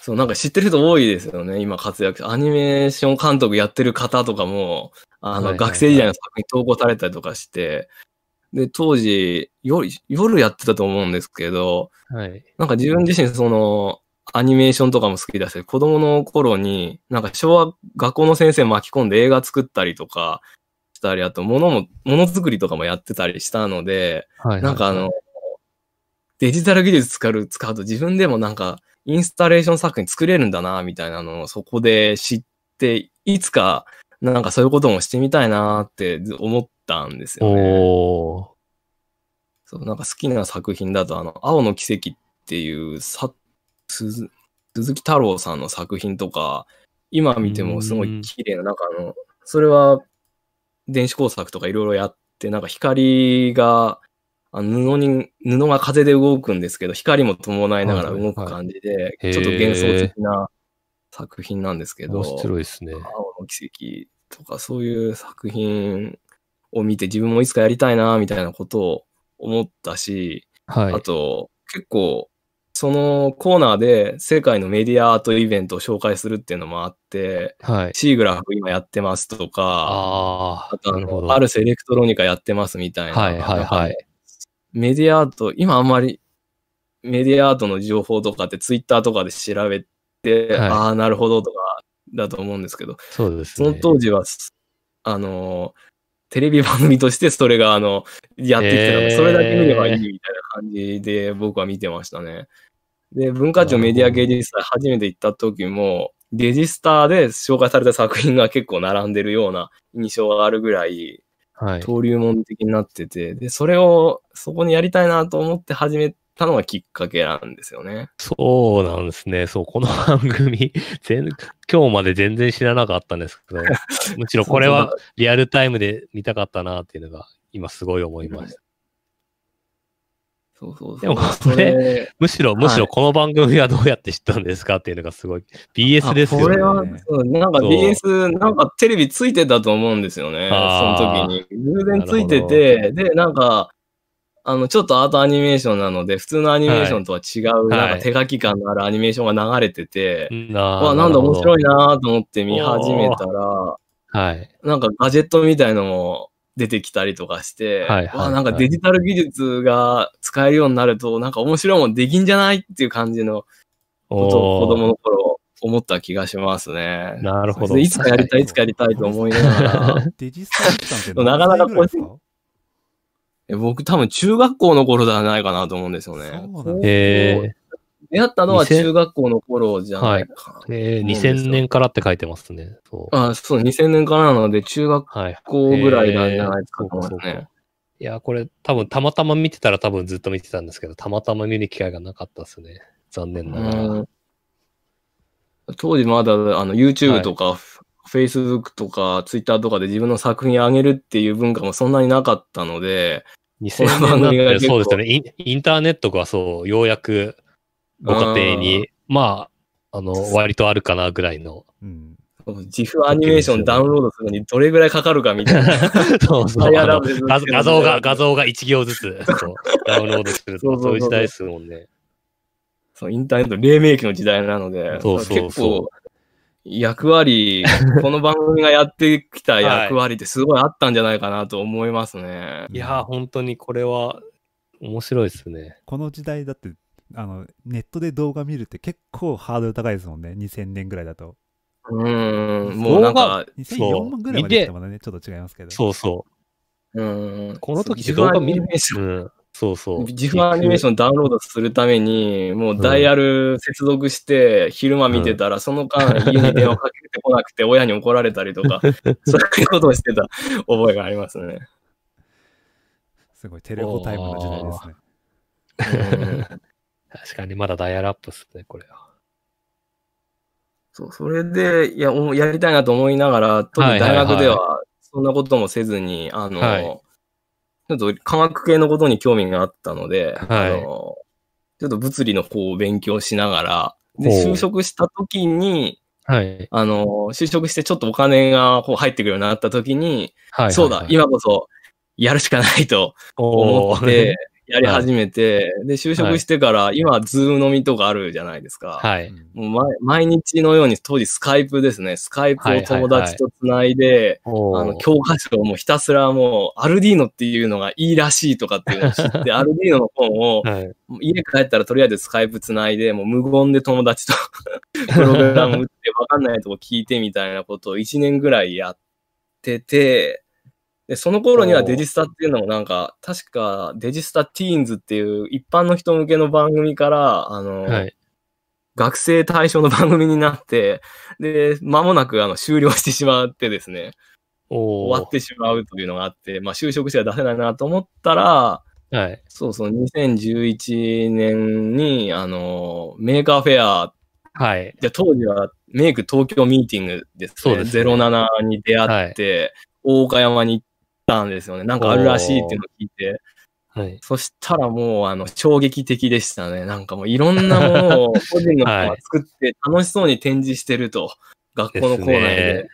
そう、なんか知ってる人多いですよね、今活躍。アニメーション監督やってる方とかも、あの、はいはいはい学生時代の作品投稿されたりとかして、で、当時、夜、夜やってたと思うんですけど、はい。なんか自分自身その、アニメーションとかも好きだし、子供の頃に、なんか小学、学校の先生巻き込んで映画作ったりとかしたり、あと物も、物作りとかもやってたりしたので、はい。なんかあの、デジタル技術使う、使うと自分でもなんか、インスタレーション作品作れるんだな、みたいなのをそこで知って、いつか、なんかそういうこともしてみたいなって思ったんですよね。そう、なんか好きな作品だと、あの、青の奇跡っていう、さ、鈴鈴木太郎さんの作品とか、今見てもすごい綺麗な、なんかあの、それは電子工作とかいろいろやって、なんか光が、あの布に、布が風で動くんですけど、光も伴いながら動く感じで、はいちょっと幻想的な作品なんですけど、面白いですね。青の奇跡とかそういう作品を見て自分もいつかやりたいな、みたいなことを思ったし、はいあ。と結構そのコーナーで世界のメディアアートイベントを紹介するっていうのもあって、はい。シーグラフ今やってますとか、ああ、あとアルスエレクトロニカやってますみたいな。はいはいはい。メディアアート、今あんまりメディアアートの情報とかってツイッターとかで調べて、はいああ、なるほどとかだと思うんですけど、そうですそのね。当時は、あの、テレビ番組としてそれが、あの、やってきてたので、それだけ見ればいいみたいな感じで僕は見てましたね。で、文化庁メディア芸術祭初めて行った時も、デジスターで紹介された作品が結構並んでるような印象があるぐらい。登竜門的になってて、で、それをそこにやりたいなと思って始めたのがきっかけなんですよね。そうなんですね。そう、この番組、全、今日まで全然知らなかったんですけど、むしろこれはリアルタイムで見たかったなっていうのが、今すごい思いました。そうそうそう。でもそれ、むしろ、むしろこの番組はどうやって知ったんですかっていうのがすごい、BS ですよね。あこれは、そうなんか BS、なんかテレビついてたと思うんですよね。その時に。偶然ついてて、で、なんか、あの、ちょっとアートアニメーションなので、普通のアニメーションとは違う、はい。なんか手書き感のあるアニメーションが流れてて、なわ、なんだ面白い。いなと思って見始めたら、はい。なんかガジェットみたいのも出てきたりとかして、はいはいわなんかデジタル技術が使えるようになると、なんか面白いもんできんじゃないっていう感じのことを子供の頃思った気がしますね。なるほど。でいつかやりたい、いつかやりたいと思いながら、デジスタ期間ってなかなか何歳ぐらいですか？え僕多分中学校の頃ではないかなと思うんですよね。そうなんだえ出会ったのは2000中学校の頃じゃないかな。ー、えー、思うんですよ2000年からって書いてますね。そう。あそう、2000年からなので中学はい。校ぐらいなんじゃないですかえーと思いね。いや、これ多分たまたま見てたら多分ずっと見てたんですけど、たまたま見る機会がなかったですね。残念ながら。うん当時まだあの YouTube とか、Facebook とか Twitter とかで自分の作品上げるっていう文化もそんなになかったので、2000この番年そうですよねイン。インターネットがそう、ようやくご家庭に、まあ、あの、割とあるかなぐらいの。うん。自負アニメーションダウンロードするのにどれぐらいかかるかみたいな。そうそう。画画像が、画像が1行ずつダウンロードするとそういう時代ですもんね。そうインターネット黎明期の時代なので、そうそうそう結構役割、この番組がやってきた 役割ってすごいあったんじゃないかなと思いますね。いやー、本当にこれは面白いですね。この時代だってあのネットで動画見るって結構ハードル高いですもんね。2000年ぐらいだと。うーん、もうなんか、2004万ぐらいまで来てもね。ちょっと違いますけどそうそう。うん、この時動画見るニメーションうん。そうそう。自負アニメーションダウンロードするために、もうダイヤル接続して、昼間見てたら、その間、家に電話かけてこなくて、親に怒られたりとか、そういうことをしてた覚えがありますね。すごいテレホタイムの時代ですね。うん。確かにまだダイヤルアップっすね、これは。そう、それで、いや、おやりたいなと思いながら、特に大学では、そんなこともせずに、あの、はいちょっと科学系のことに興味があったので、はいあの、ちょっと物理の方を勉強しながら、で、就職した時に、はい。あの、就職してちょっとお金がこう入ってくるようになった時に、はい。そうだ、今こそやるしかないと思って、やり始めて、で、就職してから、今、ズーム飲みとかあるじゃないですか。はい。うんもう毎毎日のように、当時スカイプですね。スカイプを友達とつないで、あの、教科書をもうひたすらもう、アルディーノっていうのがいいらしいとかっていうのを知って、アルディーノの本を、はい。家帰ったらとりあえずスカイプつないで、もう無言で友達と プログラム打ってわかんないとこ聞いてみたいなことを1年ぐらいやってて、で、その頃にはデジスタっていうのもなんか、確かデジスタティーンズっていう一般の人向けの番組から、あの、はい。学生対象の番組になって、で、間もなくあの終了してしまってですね、お終わってしまうというのがあって、まあ就職しては出せないなと思ったら、はい。そうそう、2011年に、あの、 Maker Faire、はい。で当時はメイク東京ミーティングですね。そうですね07に出会って、大岡山に行ったんですよね。なんかあるらしいっていうのを聞いて。はい。そしたらもう、あの、衝撃的でしたね。なんかもういろんなものを個人の人が作って楽しそうに展示してると。学校の校内で。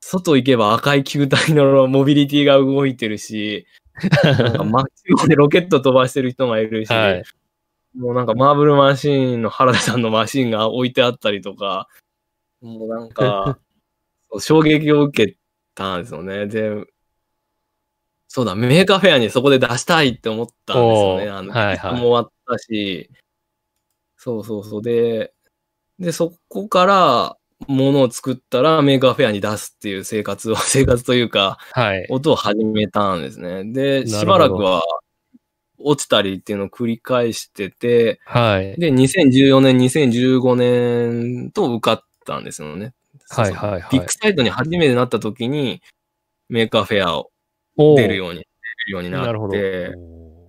外行けば赤い球体のモビリティが動いてるし、なんか真っ白でロケット飛ばしてる人がいるし、はい。もうなんかマーブルマシーンの原田さんのマシーンが置いてあったりとか、もうなんか、衝撃を受けたんですよね。で、そうだ、 Maker Faire にそこで出したいって思ったんですよね。あの、はいはいも終わったし、そうそうそう。で、で、そこから、ものを作ったら Maker Faire に出すっていう生活を、生活というか、はい。音を始めたんですね。で、しばらくは落ちたりっていうのを繰り返してて、はい。で、2014年、2015年と受かったんですよね。はいはいはいビッグサイトに初めてなった時に、 Maker Faire を出るように、出るようにななるほど。って、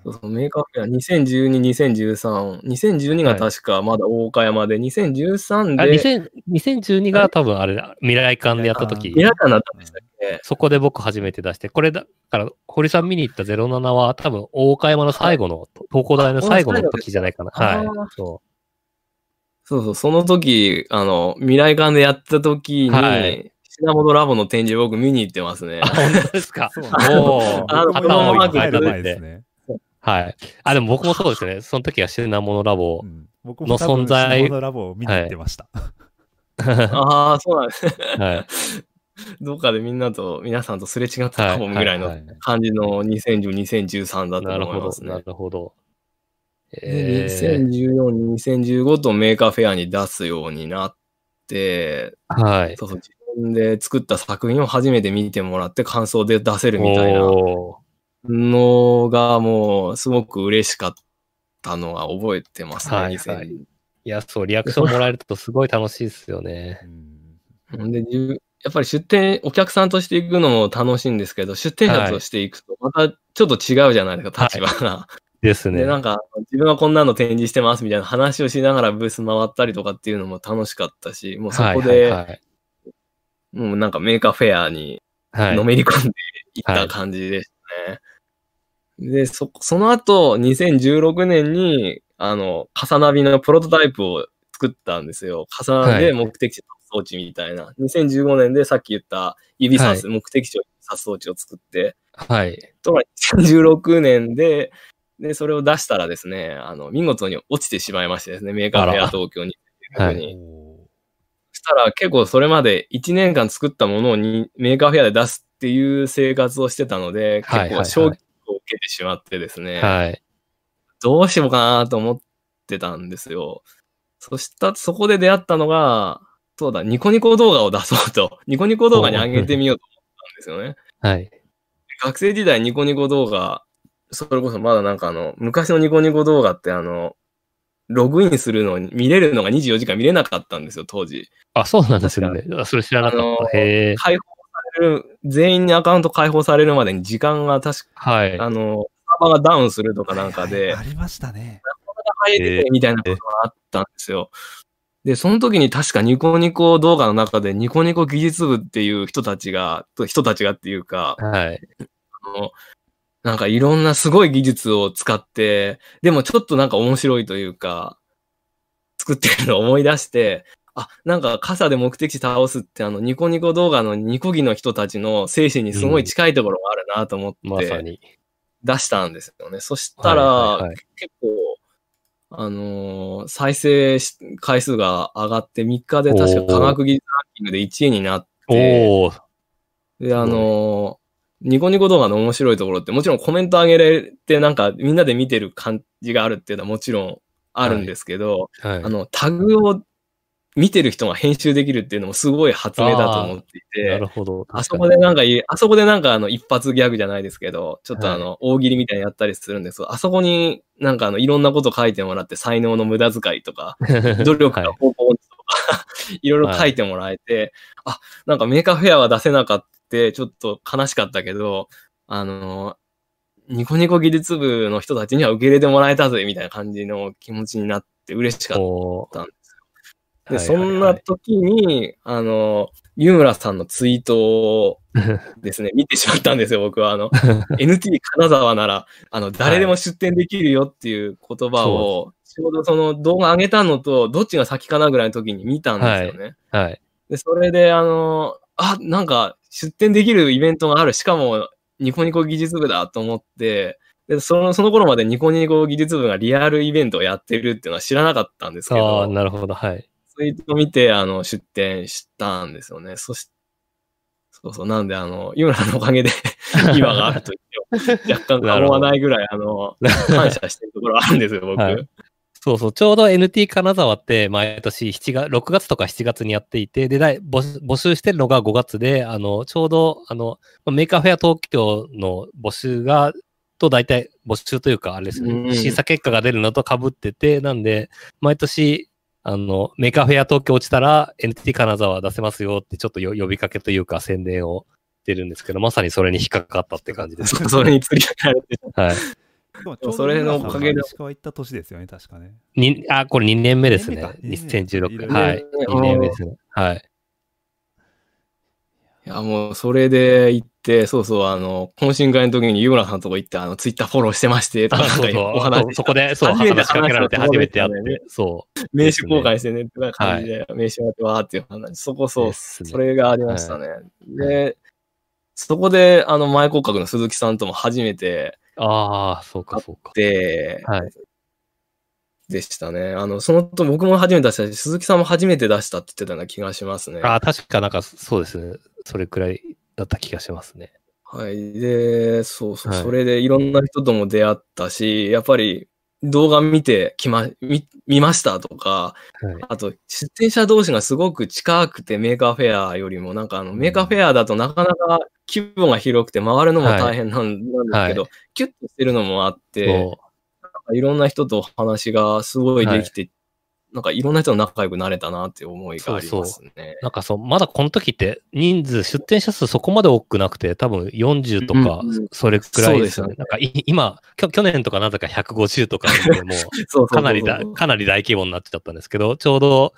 おそうそう Maker Faire 2012、2013、2012が確かまだ大岡山で、2013あ、で、2000 2012が多分あれ、未来館でやった時。未来館だったんでしたっけそこで僕初めて出して、これだから、堀さん見に行った07は多分大岡山の最後の、東工大の最後の時じゃないかな。あはい。ー。そそうそう、その時、あの、未来館でやった時に、はい品物ラボの展示僕見に行ってますね本当ですか？そうあ。ですね。はい。あ、でも僕もそうですね。その時は品物ラボう。ん僕もの存在品物ラボを見に行ってました。ああ、そうなんですね。はい。どっかでみんなと、皆さんとすれ違ったかもはいぐらいの感じの2010、2013だったなるほど、と思いますねな。るほど。でえー、2014、2015と Maker Faire に出すようになって、はい。そうそう、自分で作った作品を初めて見てもらって感想で出せるみたいなのがもうすごく嬉しかったのは覚えてますね、はい2000はいいや、そう、リアクションもらえるとすごい楽しいですよね。うんで、やっぱり出店、お客さんとして行くのも楽しいんですけど、出店者として行くと、またちょっと違うじゃないですか、立場が。ですねで、。なんか、自分はこんなの展示してますみたいな話をしながらブース回ったりとかっていうのも楽しかったし、もうそこで、はいはいもうなんか Maker Faire にはい、はいのめり込んでいった感じでしたね。で、そ、その後、2016年に、あの、カサナビのプロトタイプを作ったんですよ。カサナビで目的地の装置みたいな。2015年でさっき言った指さす、目的地を指す装置を作って、はい。ところが2016年で、で、それを出したらですね、あの、見事に落ちてしまいましてですね、 Maker Faire 東京に。はいしたら結構それまで1年間作ったものをに Maker Faire で出すっていう生活をしてたので、はい結構衝撃を受けてしまってですね、はい。どうしようかなと思ってたんですよ。そした、そこで出会ったのが、そうだ、ニコニコ動画を出そうと、ニコニコ動画に上げてみようと思ったんですよね。はい。学生時代ニコニコ動画、それこそまだなんかあの、昔のニコニコ動画ってあの、ログインするのに、見れるのが24時間見れなかったんですよ、当時。あ、そうなんですよね。あそれ知らなかあのった。へえ。開放される、全員にアカウント開放されるまでに時間が確か、はい。あの、サーバーがダウンするとかなんかで、ありましたね。入れてみたいなことがあったんですよ。で、その時に確かニコニコ動画の中でニコニコ技術部っていう人たちが、人たちがっていうか、はい。あのなんかいろんなすごい技術を使って、でもちょっとなんか面白いというか、作ってるのを思い出して、あ、なんか傘で目的地倒すってあのニコニコ動画のニコギの人たちの精神にすごい近いところがあるなと思って、まさに。出したんですよね。そしたら、はいはいはい結構、あのー再生し回数が上がって3日で確か科学技術ランキングで1位になって。で、あのーニコニコ動画の面白いところって、もちろんコメント上げれて、なんかみんなで見てる感じがあるっていうのはもちろんあるんですけど、はい。あの、タグを見てる人が編集できるっていうのもすごい発明だと思っていて、なるほど。あそこでなんかいい、あそこでなんかあの一発ギャグじゃないですけど、ちょっとあの、大喜利みたいにやったりするんですけど、あそこになんかあの、いろんなこと書いてもらって、才能の無駄遣いとか、努力はいが方法とか、いろいろ書いてもらえて、あ、なんか Maker Faire は出せなかった、ちょっと悲しかったけど、あの、ニコニコ技術部の人たちには受け入れてもらえたぜ、みたいな感じの気持ちになって嬉しかった。んでーで、そんはいはいはない時に、あの、湯村さんのツイートをですね、見てしまったんですよ、僕は。あの、NT 金沢なら、あの、誰でも出店できるよっていう言葉を、ちょうどその動画上げたのと、どっちが先かなぐらいの時に見たんですよね。はい。で、それで、あの、あ、なんか、出店できるイベントがある。しかも、ニコニコ技術部だと思って、で、その、その頃までニコニコ技術部がリアルイベントをやってるっていうのは知らなかったんですけああ、ど、なるほど。はい。ツイートを見て、あの、出店したんですよね。そし、そうそう、なんで、あの、湯村のおかげで 今があると言っても、若干過言はないぐらい、あの、感謝してるところあるんですよ、僕。はいそうそう、ちょうど NT 金沢って毎年7月、6月とか7月にやっていて、で、募集募集してるのが5月で、あの、ちょうど、あの、 Maker Faire 東京の募集が、と大体募集というか、あれですね、うん審査結果が出るのと被ってて、なんで、毎年、あの、 Maker Faire 東京落ちたら NT 金沢出せますよってちょっとよ呼びかけというか宣伝をしてるんですけど、まさにそれに引っかかったって感じです。そそれに釣り上げられて、はい。それのおかげで石川行った年ですよね、確かね。にあ、これ2年目ですね。二年目か2016。はい。2年目ですね。はい。いや、もう、それで行って、そうそう、あの、懇親会の時に湯村さんのとこ行って、あの、ツイッターフォローしてまして、とか、お話そこで、そう、初めて話しかけられて初めて会って、そ名刺交換してね、ってな感じで、名刺もらってわーっていう話、そこう。そうそれがありましたね。で、そこで、あの、全骨格の鈴木さんとも初めてああ、そうか、そうか。で、はい。でしたね。あの、そのと僕も初めて出したし、鈴木さんも初めて出したって言ってたような気がしますね。ああ、確かなんか、そうですね。それくらいだった気がしますね。はい。で、そうそう、はいそれでいろんな人とも出会ったし、やっぱり動画見てきま、見、見ましたとか、はい。あと、出店者同士がすごく近くて Maker Faire よりも、なんかあの、 Maker Faire だとなかなか規模が広くて回るのも大変なん,、ですけど、はキュッとしてるのもあって、そいろんな人と話がすごいできて、なんかいろんな人と仲良くなれたなっていう思いがありますね。う。なんかそう、まだこの時って人数、出店者数そこまで多くなくて、多分40とかそれくらいですよそうですよね。ねなんかい今、きょ去年とかなぜか150とかでもう、かなりだ、かなり大規模になっちゃったんですけど、ちょうど、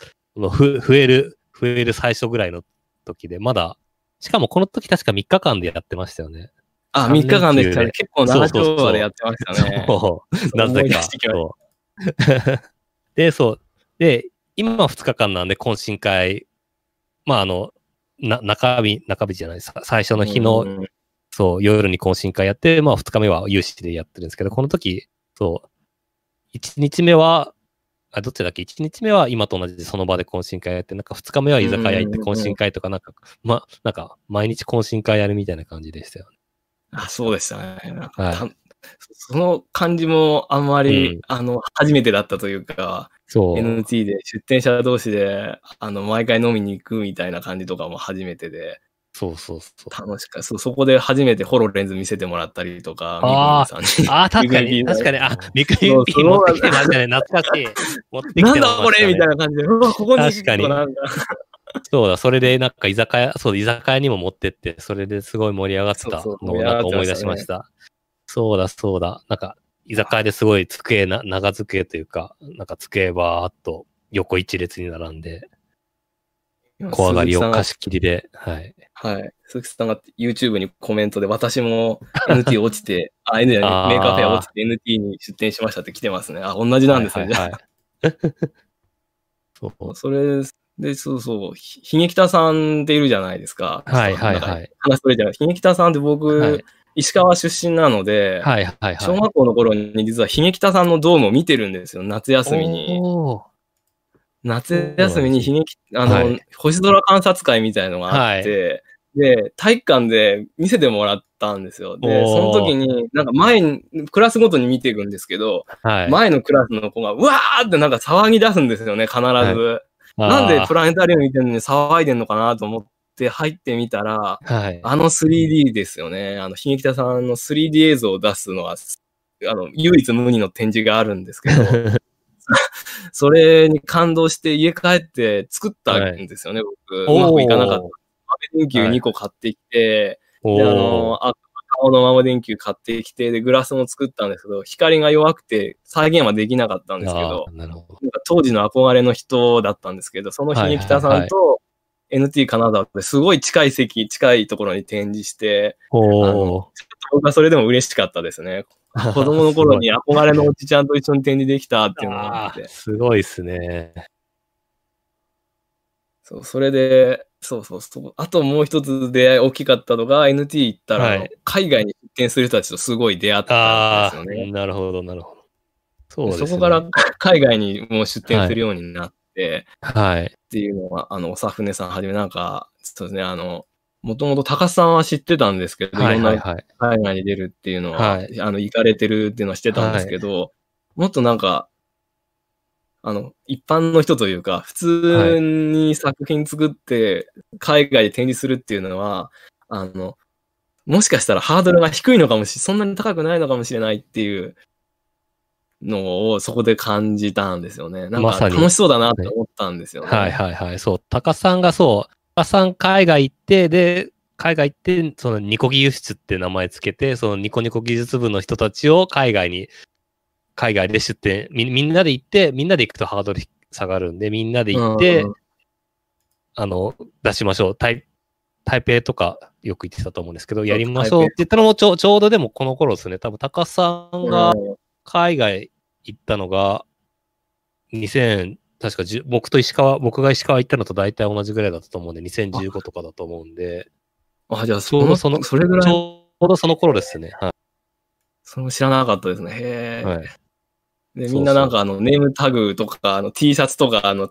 ふ増える、増える最初ぐらいの時で、まだ、しかもこの時確か3日間でやってましたよね。あ、3日間でしたね。結構長そうそうそう丁場でやってましたね。そう、なぜか。で、そう。で、今は2日間なんで懇親会まあ、あの、な、中日、中日じゃないですか。最初の日の、うんそう、夜に懇親会やって、まあ、二日目は有志でやってるんですけど、この時、そう、一日目は、あ、どっちだっけ？一日目は今と同じでその場で懇親会やって、なんか二日目は居酒屋行って懇親会とか、なんか、ま、なんか、毎日懇親会やるみたいな感じでしたよね。あ、そうでしたね。なんかはいたその感じもあんまり、うんあの、初めてだったというか、そう。NT で出店者同士で、あの、毎回飲みに行くみたいな感じとかも初めてで、そうそうそう。楽しかった。そそこで初めてホロレンズ見せてもらったりとか、あ。ああ、確か に、確かに、あ、ビッグそうピー持ってきてましたね。懐かしい。持ってきてまなんしたねだこれみたいな感じで、うわ、ここに確かにそうだ、それでなんか居酒屋、そう、居酒屋にも持ってって、それですごい盛り上がってたのをなんか思い出しました。そうだ、そうだ。なんか、居酒屋ですごい机な、長机というか、なんか机ばーっと横一列に並んで、小上がりを貸し切りで、はい。はい。鈴木さんが YouTube にコメントで、私も NT 落ちて、あ、N じゃない Maker Faire 落ちて NT に出店しましたって来てますね。あ、同じなんですね。はいはいはい そう それで、そうそう、ひひげきたさんっているじゃないですか。はいはいはい。話それじゃない。ひげきたさんって僕、はい石川出身なので、はいはいはい。小学校の頃に実はひげきたさんのドームを見てるんですよ。夏休みに。夏休みにひげき、あの、はい星空観察会みたいのがあって、で、体育館で見せてもらったんですよ。で、その時に、なんか前に、クラスごとに見ていくんですけど、はい。前のクラスの子が、うわーってなんか騒ぎ出すんですよね、必ず。なんでプララネタリウム見てるのに騒いでんのかなと思って入ってみたら、はい。あの 3D ですよね。あの、ひげきたさんの 3D 映像を出すのは、あの、唯一無二の展示があるんですけど、それに感動して家帰って作ったんですよね、僕。うまくいかなかった。豆電球2個買ってきて、おで、あーの、あ青の豆電球買ってきて、で、グラスも作ったんですけど、光が弱くて再現はできなかったんですけど、ど。当時の憧れの人だったんですけど、そのひげきたさんと NT 金沢ってすごい近い席、近いところに展示して、おー。僕はそれでも嬉しかったですね。子供の頃に憧れのおじちゃんと一緒に展示できたっていうのがあって。すごいですね。そう、それで、そうそうそう。あともう一つ出会い大きかったのが NT 行ったら、はい海外に出店する人たちとすごい出会ったんですよね。なるほど、なるほど。そうね。そこから海外にもう出店するようになって、はい。っていうのは、あの、おさふねさんはじめなんか、そうですね、あの、もともと高須さんは知ってたんですけど、はいいろんなはいはい。海外に出るっていうのは、はいあの、行かれてるっていうのは知ってたんですけど、もっとなんか、あの、一般の人というか、普通に作品作って、海外で展示するっていうのは、あの、もしかしたらハードルが低いのかもしれ、そんなに高くないのかもしれないっていうのをそこで感じたんですよね。なんか楽しそうだなって思ったんですよね。はいはいはい。そう、高さんがそう、高さん海外行って、で、海外行って、そのニコギ輸出って名前つけて、そのニコニコ技術部の人たちを海外に、海外で出店、みみんなで行って、みんなで行くとハードル下がるんで、みんなで行って、うんあの、出しましょう。台台北とかよく言ってたと思うんですけど、うやりましょうって言ったのもちょちょうどでもこの頃ですね。多分高さんが海外行ったのが、2000、確か10僕と石川、僕が石川行ったのと大体同じぐらいだったと思うんで、2015とかだと思うんで、あ、じゃあ、ちその、その、それぐらい、ちょうどその頃ですね。はその知らなかったですね。へい。え。はい、で、みんななんかあの、ネームタグとか、あの、T シャツとか、あの、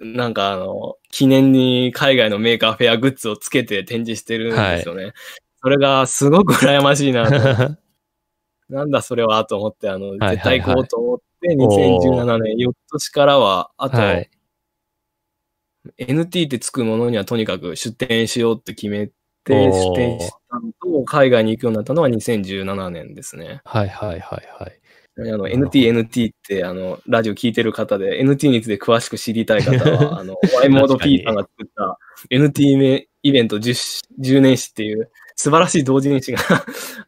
なんかあの、記念に海外の Maker Faire グッズをつけて展示してるんですよね。それがすごく羨ましいなと。なんだそれはと思って、あの、絶対行こうと思って、お2017年、翌年からは、あと、はい。NT ってつくものにはとにかく出店しようって決めて、出店したのと、海外に行くようになったのは2017年ですね。はいはいはいはい。あの、NT、NT って、あの、ラジオ聞いてる方で、NT について詳しく知りたい方は、あの、Y モード P さんが作った NT メイベント 10, 10年史っていう素晴らしい同人誌が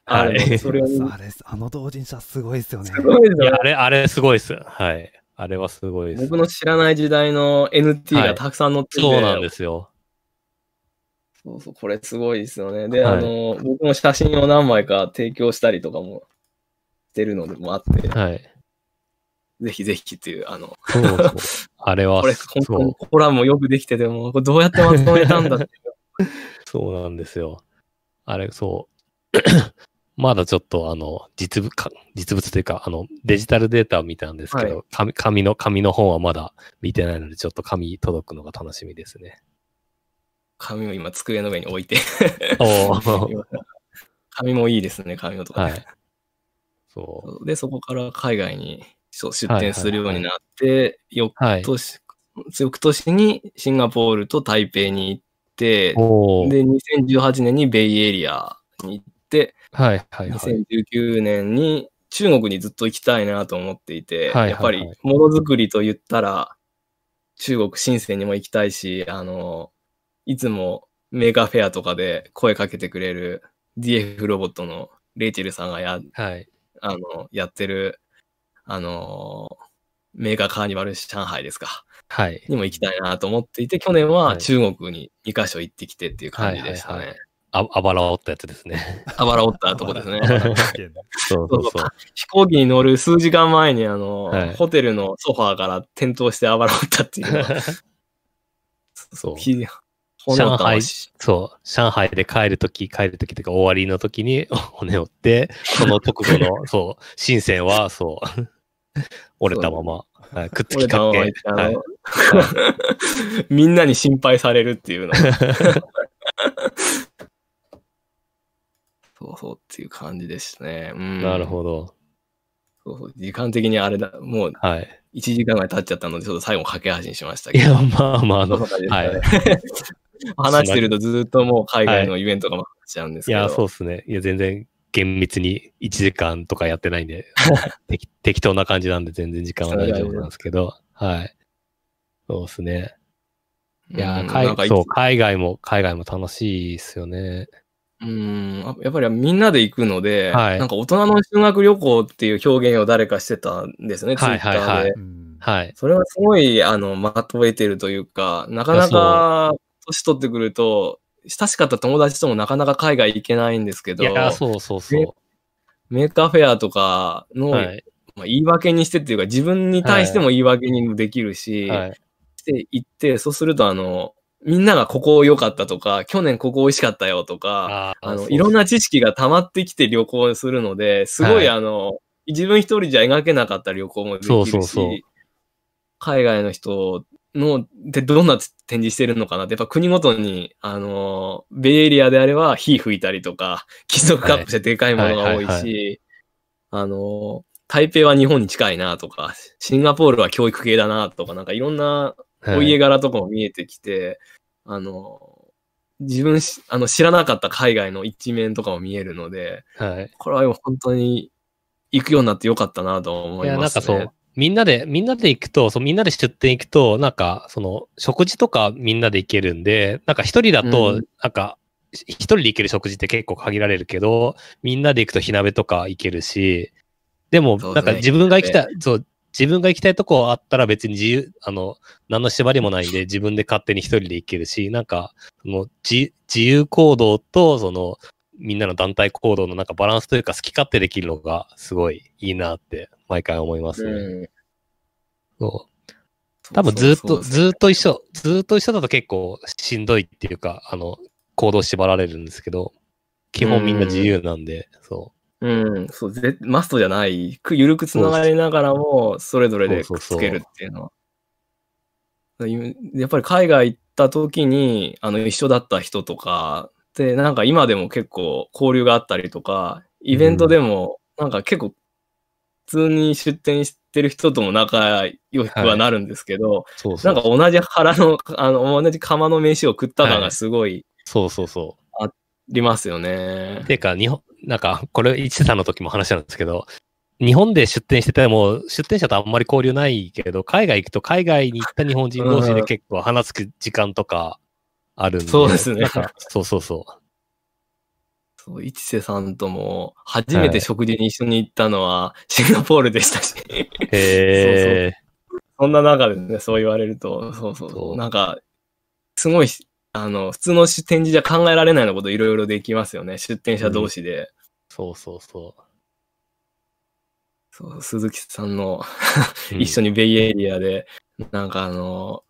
あるので、はいそれあれ、あの同人誌はすごいですよね。すごいですよねあれ、あれすごいです。はい。あれはすごいです。僕の知らない時代の NT はいがたくさん載ってて、そうなんですよ。そうそう、これすごいですよね。で、はいあの、僕も写真を何枚か提供したりとかもしてるのでもあって、はい。ぜひぜひっていう、あの、そうそう。あれはこれ、本当そうにコラムもよくできてても、これどうやってまとめたんだって。そうなんですよ。あれ、そう。まだちょっと、あの、実物か、実物というか、あの、デジタルデータを見たんですけど、は紙紙の、紙の本はまだ見てないので、ちょっと紙届くのが楽しみですね。紙を今机の上に置いて。紙 もいいですね、紙のとか、はい。そで、そこから海外に出店するようになって、翌う。はい。年、翌年にシンガポールと台北に行っで、2018年にベイエリアに行って、はい、はい、はい。2019年に中国にずっと行きたいなと思っていて、はいはいはいやっぱりものづくりと言ったら、中国深センにも行きたいし、あの、いつも Maker Faire とかで声かけてくれる DF ロボットのレイチェルさんがや、はい。あの、やってる、あの、 Maker Carnival 上海ですか、はい。にも行きたいなと思っていて、去年ははい中国に2カ所行ってきてっていう感じでしたはいはいはね。あ、あばら折ったやつですね。あばら折ったとこですね。そうそうそう。飛行機に乗る数時間前にあの、はいホテルのソファーから転倒してあばら折ったっていう。そうひ骨折ったのはしそう。上海で帰るとき、帰るときというか終わりのときに骨折って、その直後の、そう、深センは、そう、折れたまま、はいくっつきかけま行って、あの、はい みんなに心配されるっていうの。そうそうっていう感じでしたね。うん、なるほど。そうそう時間的にあれだ、もうはい。1時間ぐらい経っちゃったので、ちょっと最後駆け足にしましたいや、けど。まあまあ、あの、そんな感じではいね。話してるとずっともう海外のイベントが回っちゃうんですけど。いや、そうですね。いや、全然厳密に1時間とかやってないんで、適適当な感じなんで全然時間は大丈夫なんですけど、はい。そうですね。いや、うん海そう、海外も、海外も楽しいですよね。うん、あやっぱりみんなで行くので、はいなんか大人の修学旅行っていう表現を誰かしてたんですね、はいツイッターで。はいはいうんはい。それはすごい、あの、まとえてるというか、なかなか、年取ってくると、親しかった友達ともなかなか海外行けないんですけど、いや、そうそうそ Maker Faire とかの、う。はい。まあ、言い訳にしてっていうか、自分に対しても言い訳にもできるし、はい。して行って、そうすると、あの、みんながここ良かったとか、去年ここ美味しかったよとか、あの、いろんな知識が溜まってきて旅行するので、すごいあの、自分一人じゃ描けなかった旅行もできるし、そうそうそう海外の人の、で、どんな展示してるのかなって、やっぱ国ごとに、あの、ベイエリアであれば火吹いたりとか、金属カップしてでかいものが多いはいはいし、あの、台北は日本に近いなとか、シンガポールは教育系だなとか、なんかいろんなお家柄とかも見えてきて、あの、自分しあの知らなかった海外の一面とかも見えるので、はい。これは本当に行くようになってよかったなと思いや、いますね。なんかそう、みんなで、みんなで行くと、そうみんなで出店行くと、なんか、その、食事とかみんなで行けるんで、なんか一人だと、うん。なんか、一人で行ける食事って結構限られるけど、みんなで行くと火鍋とか行けるし、でも、なんか自分が行きたい、そう、自分が行きたいとこあったら別に自由、あの、何の縛りもないんで、自分で勝手に一人で行けるし、なんか、その自自由行動と、その、みんなの団体行動のなんかバランスというか好き勝手できるのがすごいいいなって毎回思いますね。うん。そう。多分ずっと、そうそう。そうずっと一緒、ずっと一緒だと結構しんどいっていうか、あの、行動縛られるんですけど、基本みんな自由なんで、そう。ん、そう、ぜマストじゃない、くゆるくつながりながらも、それぞれでくっつけるっていうのは。やっぱり海外行った時に、あの、一緒だった人とか、で、なんか今でも結構交流があったりとか、イベントでも、なんか結構、普通に出店してる人とも仲良くはなるんですけど、なうん。か同じ腹の、あの、同じ釜の飯を食った感がすごいそうそうそありますよねう。。ていうか、日本、なんか、これ、一さんの時も話したんですけど、日本で出店してても、出店者とあんまり交流ないけど、海外行くと海外に行った日本人同士で結構話す時間とかあるんで。そうですねなんかそうそうそそう、市瀬さんとも、初めて食事に一緒に行ったのは、シンガポールでしたし。う。へえ。そんな中でね、そう言われると、そうそうそそうう。なんか、すごい、あの、普通の展示じゃ考えられないようなこといろいろできますよね。出店者同士で。そうそうそう。そう、鈴木さんのうん 一緒にベイエリアで、なんかあの、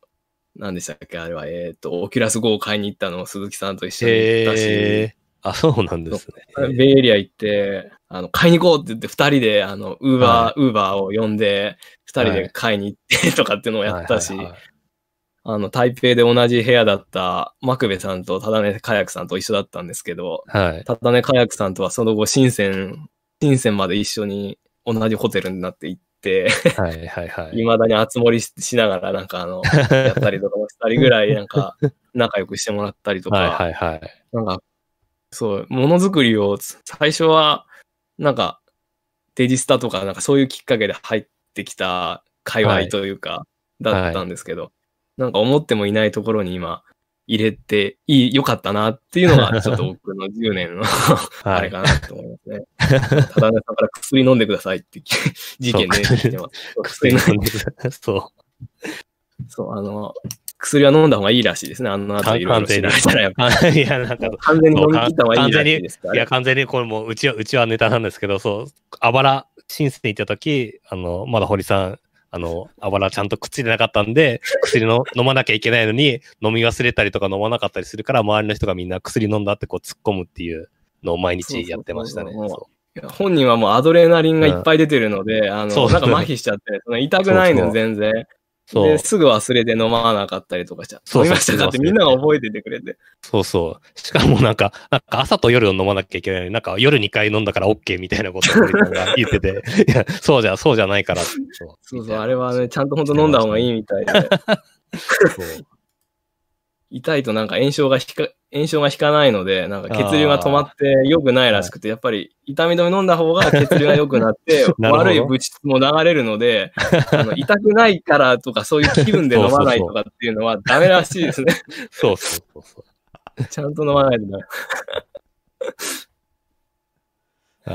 何でしたっけあれは、えっ、と、オキュラス号を買いに行ったのも鈴木さんと一緒に行ったし。あ、そうなんですね。ベイエリア行って、あの、買いに行こうって言って、二人で、あの、ウーバー、ウーバーを呼んで、二人で買いに行って とかっていうのをやったし、あの、台北で同じ部屋だった、マクベさんとタダネカヤクさんと一緒だったんですけど、はい。タダネカヤクさんとはその後、深セン、深センまで一緒に同じホテルになって行って、はいはいはい。未だに集まりししながら、なんかあの、やったりとかもしたりぐらい、なんか、仲良くしてもらったりとか、はいはいはい。なんか、そう、ものづくりを、最初は、なんか、デジスタとか、なんかそういうきっかけで入ってきた界隈というか、だったんですけど、なんか思ってもいないところに今、入れていい、良かったなっていうのが、ちょっと僕の10年のあ はい。れかなと思いますね。ただねさんから薬飲んでくださいって事件でそう来てます。薬薬飲んでそそう、あの、薬は飲んだ方がいいらしいですね。あの後いろいろ調べたら、やっぱう。いや、なんか、完全に飲み切った方がいいらしいですからいや、完全にこれもう、うちは、うちはネタなんですけど、そう、あばら、申請に行った時、あの、まだ堀さん、あの、あばらちゃんとくっついてなかったんで、薬の飲まなきゃいけないのに、飲み忘れたりとか飲まなかったりするから、周りの人がみんな薬飲んだってこう突っ込むっていうのを毎日やってましたね。本人はもうアドレナリンがいっぱい出てるので、あの、そう。なんか麻痺しちゃって、痛くないの全然。そうで、すぐ忘れて飲まなかったりとかしちゃ。そうそう飲みましたかってみんなが覚えててくれて。そうそう。しかもなんか、なんか朝と夜を飲まなきゃいけないのに、なんか夜2回飲んだから OK みたいなことを言ってて、いや、そうじゃ、そうじゃないからそうそう、あれはね、ちゃんと本当飲んだ方がいいみたいで。そう痛いとなんか炎症が引か、炎症が引かないので、なんか血流が止まって良くないらしくて、やっぱり痛み止め飲んだ方が血流が良くなって、悪い物質も流れるので、あの痛くないからとかそういう気分で飲まないとかっていうのはダメらしいですね。そうそうそうそう。ちゃんと飲まないとダメ。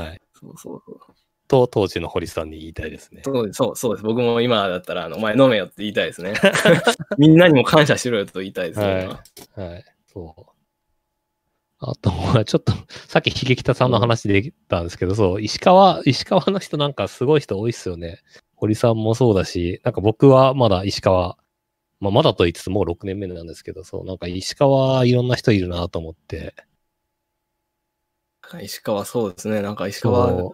はい。そうそうそう。と、当時の堀さんに言いたいですね。そうです、そうそうです。僕も今だったら、あの、お前飲めよって言いたいですね。みんなにも感謝しろよと言いたいですね。はいはい。そう。あとは、ちょっと、さっき秀北さんの話できたんですけど、そう、石川、石川の人なんかすごい人多いっすよね。堀さんもそうだし、なんか僕はまだ石川、まあまだと言いつつもう6年目なんですけど、そう、なんか石川いろんな人いるなと思って。石川そうですね。なんか石川、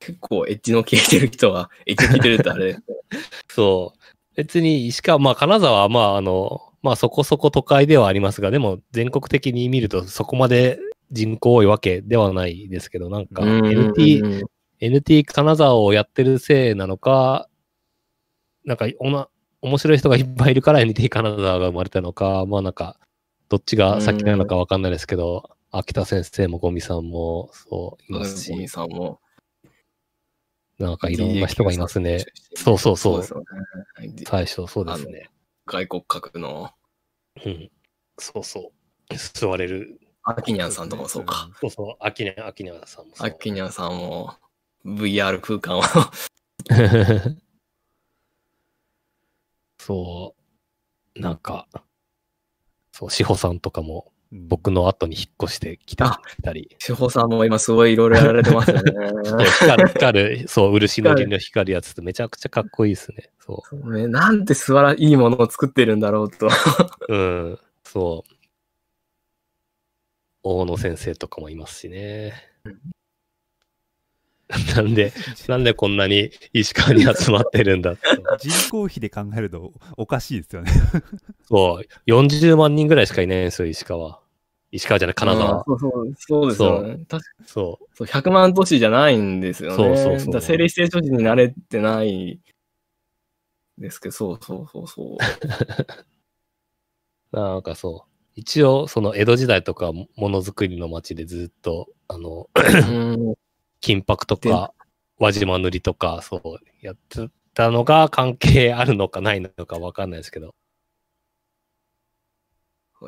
結構エッジの効いてる人は、エッジ効いてるってあれ。そう。別に石川、まあ金沢はまああの、まあそこそこ都会ではありますが、でも全国的に見るとそこまで人口多いわけではないですけど、なんか NT、うん NT 金沢をやってるせいなのか、なんかおな、面白い人がいっぱいいるから NT 金沢が生まれたのか、まあなんか、どっちが先なのかわかんないですけど、秋田先生もゴミさんもそういますゴミし、さんも。なんかいろんな人がいますね。そうそうそうですよね。最初そうですね。外国格のうん。そうそう。座れる。アキニャンさんとかもそうか。そうそう。秋根、秋根さんもそう。アキニャンさんも VR 空間をそう。なんか、そう、志保さんとかも僕の後に引っ越してきたあ来たり、志保さんも今すごいいろいろやられてますよね。そう光る、光る、そう、漆のりの光るやつってめちゃくちゃかっこいいですね。そそうねなんて素晴らしいものを作ってるんだろうと。う。うん、そう。大野先生とかもいますしね。なんで、なんでこんなに石川に集まってるんだって。人口比で考えるとおかしいですよね。そう、40万人ぐらいしかいないんですよ、石川。石川じゃない、金うん沢。そうそう、そうですよね。そう。そう100万都市じゃないんですよね。そうそうそうだ政令指定都市に慣れてないですけど、そうそうそうそう。なんかそう。一応、その江戸時代とかものづくりの街でずっと、あの、うん 金箔とか輪島塗りとか、そう、やってたのが関係あるのかないのかわかんないですけど。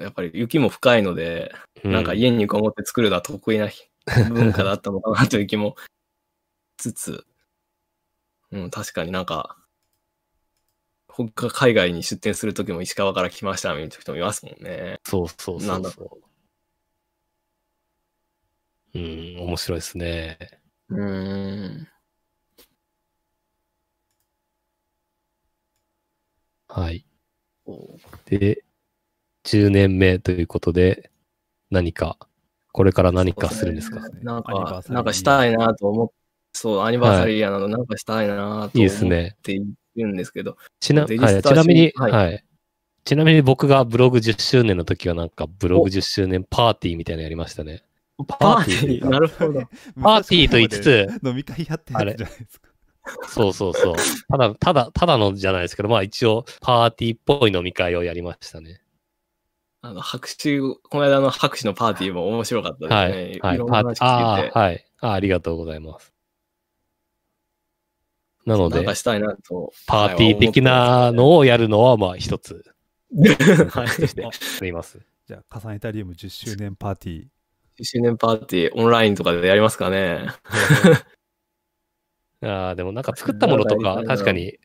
やっぱり雪も深いので、なんか家にこもって作るのは得意な 文化だったのかなという気もつつ、うん、確かになんか、他海外に出店するときも石川から来ましたみたいな人もいますもんね。そうそうそうなんだろう。うん、面白いですね。うん。はい。で、10年目ということで、何か、これから何かするんですか？ねなんかなんかしたいなと思って、そう、アニバーサリーやなど、なんかしたいなといいで思っすね。ているんですけど、ちな,、はい、ちなみに、はいはい。ちなみに僕がブログ10周年の時はなんかブログ10周年パーティーみたいなのやりましたね。パーティー、なるほど。パーティーと言いつつ、飲み会やってるじゃないですか。そうそうそう。ただ、ただ、ただのじゃないですけど、まあ一応パーティーっぽい飲み会をやりましたね。あの、白紙、この間の拍手のパーティーも面白かったですはね。い。はい。ろんな話パーティー、あ聞けてあ、はいあ。ありがとうございます。なのでなんか、したいなと。パーティー的なのをやるのは、まあ一つ、はい。としてやります。じゃあ、カサネタリウム10周年パーティー。10周年パーティー、オンラインとかでやりますかね。ああ、でもなんか作ったものとか、確かに、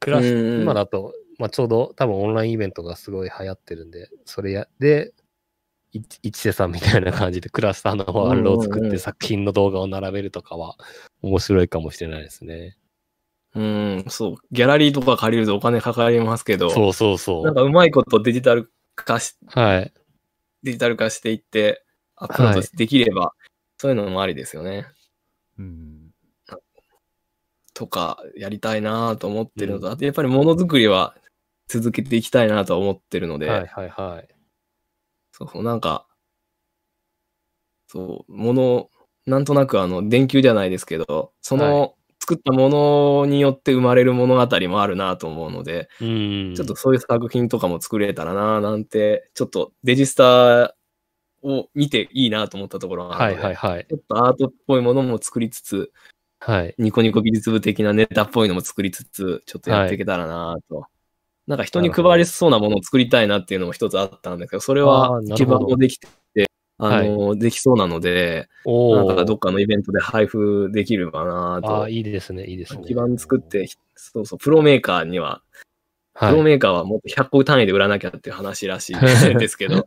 クラス、今だと、まあちょうど多分オンラインイベントがすごい流行ってるんで、それや、で、い一瀬さんみたいな感じでクラスターのワールドを作って作品の動画を並べるとかは面白いかもしれないですね。うん、そう。ギャラリーとか借りるとお金かかりますけど、そうそうそう。なんかうまいことデジタル化し、はい。デジタル化していって、アップロードできれば、そういうのもありですよね。うん。とか、やりたいなと思ってるのと、あとやっぱりものづくりは続けていきたいなと思ってるので、はいはいはい。そうそう、なんか、そう、もの、なんとなくあの、電球じゃないですけど、その、作ったものによって生まれる物語もあるなと思うので、うん。ちょっとそういう作品とかも作れたらななんて、ちょっとデジスタを見ていいなと思ったところがあはいるので、はいはい。ちょっとアートっぽいものも作りつつ、はい。ニコニコ美術部的なネタっぽいのも作りつつ、ちょっとやっていけたらなと。なんか人に配りそうなものを作りたいなっていうのも一つあったんですけど、それあは基盤もできて、あの、できそうなので、おなんかどお。っかのイベントで配布できればなあとあ、。いいですね、いいですね。基盤作って、そうそう、プロメーカーには、プはい。ロメーカーはもっと100個単位で売らなきゃっていう話らしいんですけど、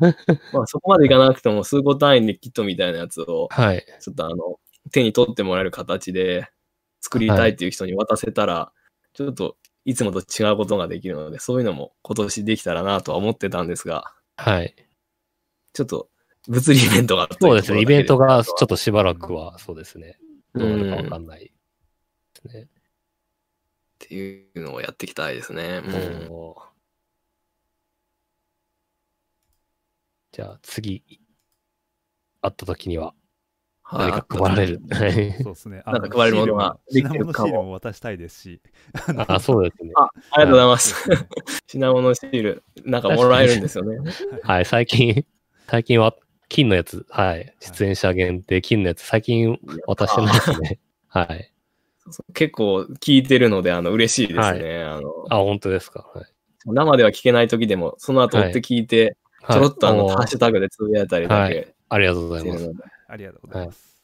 まあそこまでいかなくても数個単位でキットみたいなやつを、はい。ちょっとあの、手に取ってもらえる形で作りたいっていう人に渡せたら、ちょっといつもと違うことができるので、そういうのも今年できたらなとは思ってたんですが、はい。ちょっと物理イベントがそうですね。イベントがちょっととしばらくは、そうですね。どうなるかわかんないですね。っていうのをやっていきたいですね。うんおーじゃあ次、会った時にははい何か配られる。はいそうですね。あなんか配れるものができて品るかも物シールも渡したいですし。あ、そうですね。あ、ありがとうございます。品物シール、なんかもらえるんですよね。はい、最近、最近は金のやつ、はい。出演者限定金のやつ、最近渡してないですね。はい。結構聞いてるので、あの、嬉しいですね。あの、あ、本当ですか？はい。生では聞けない時でも、その後追って聞いて、ちょろっとあの、はいハッシュタグでつぶやいたりだはけありがとうございます。ありがとうございます。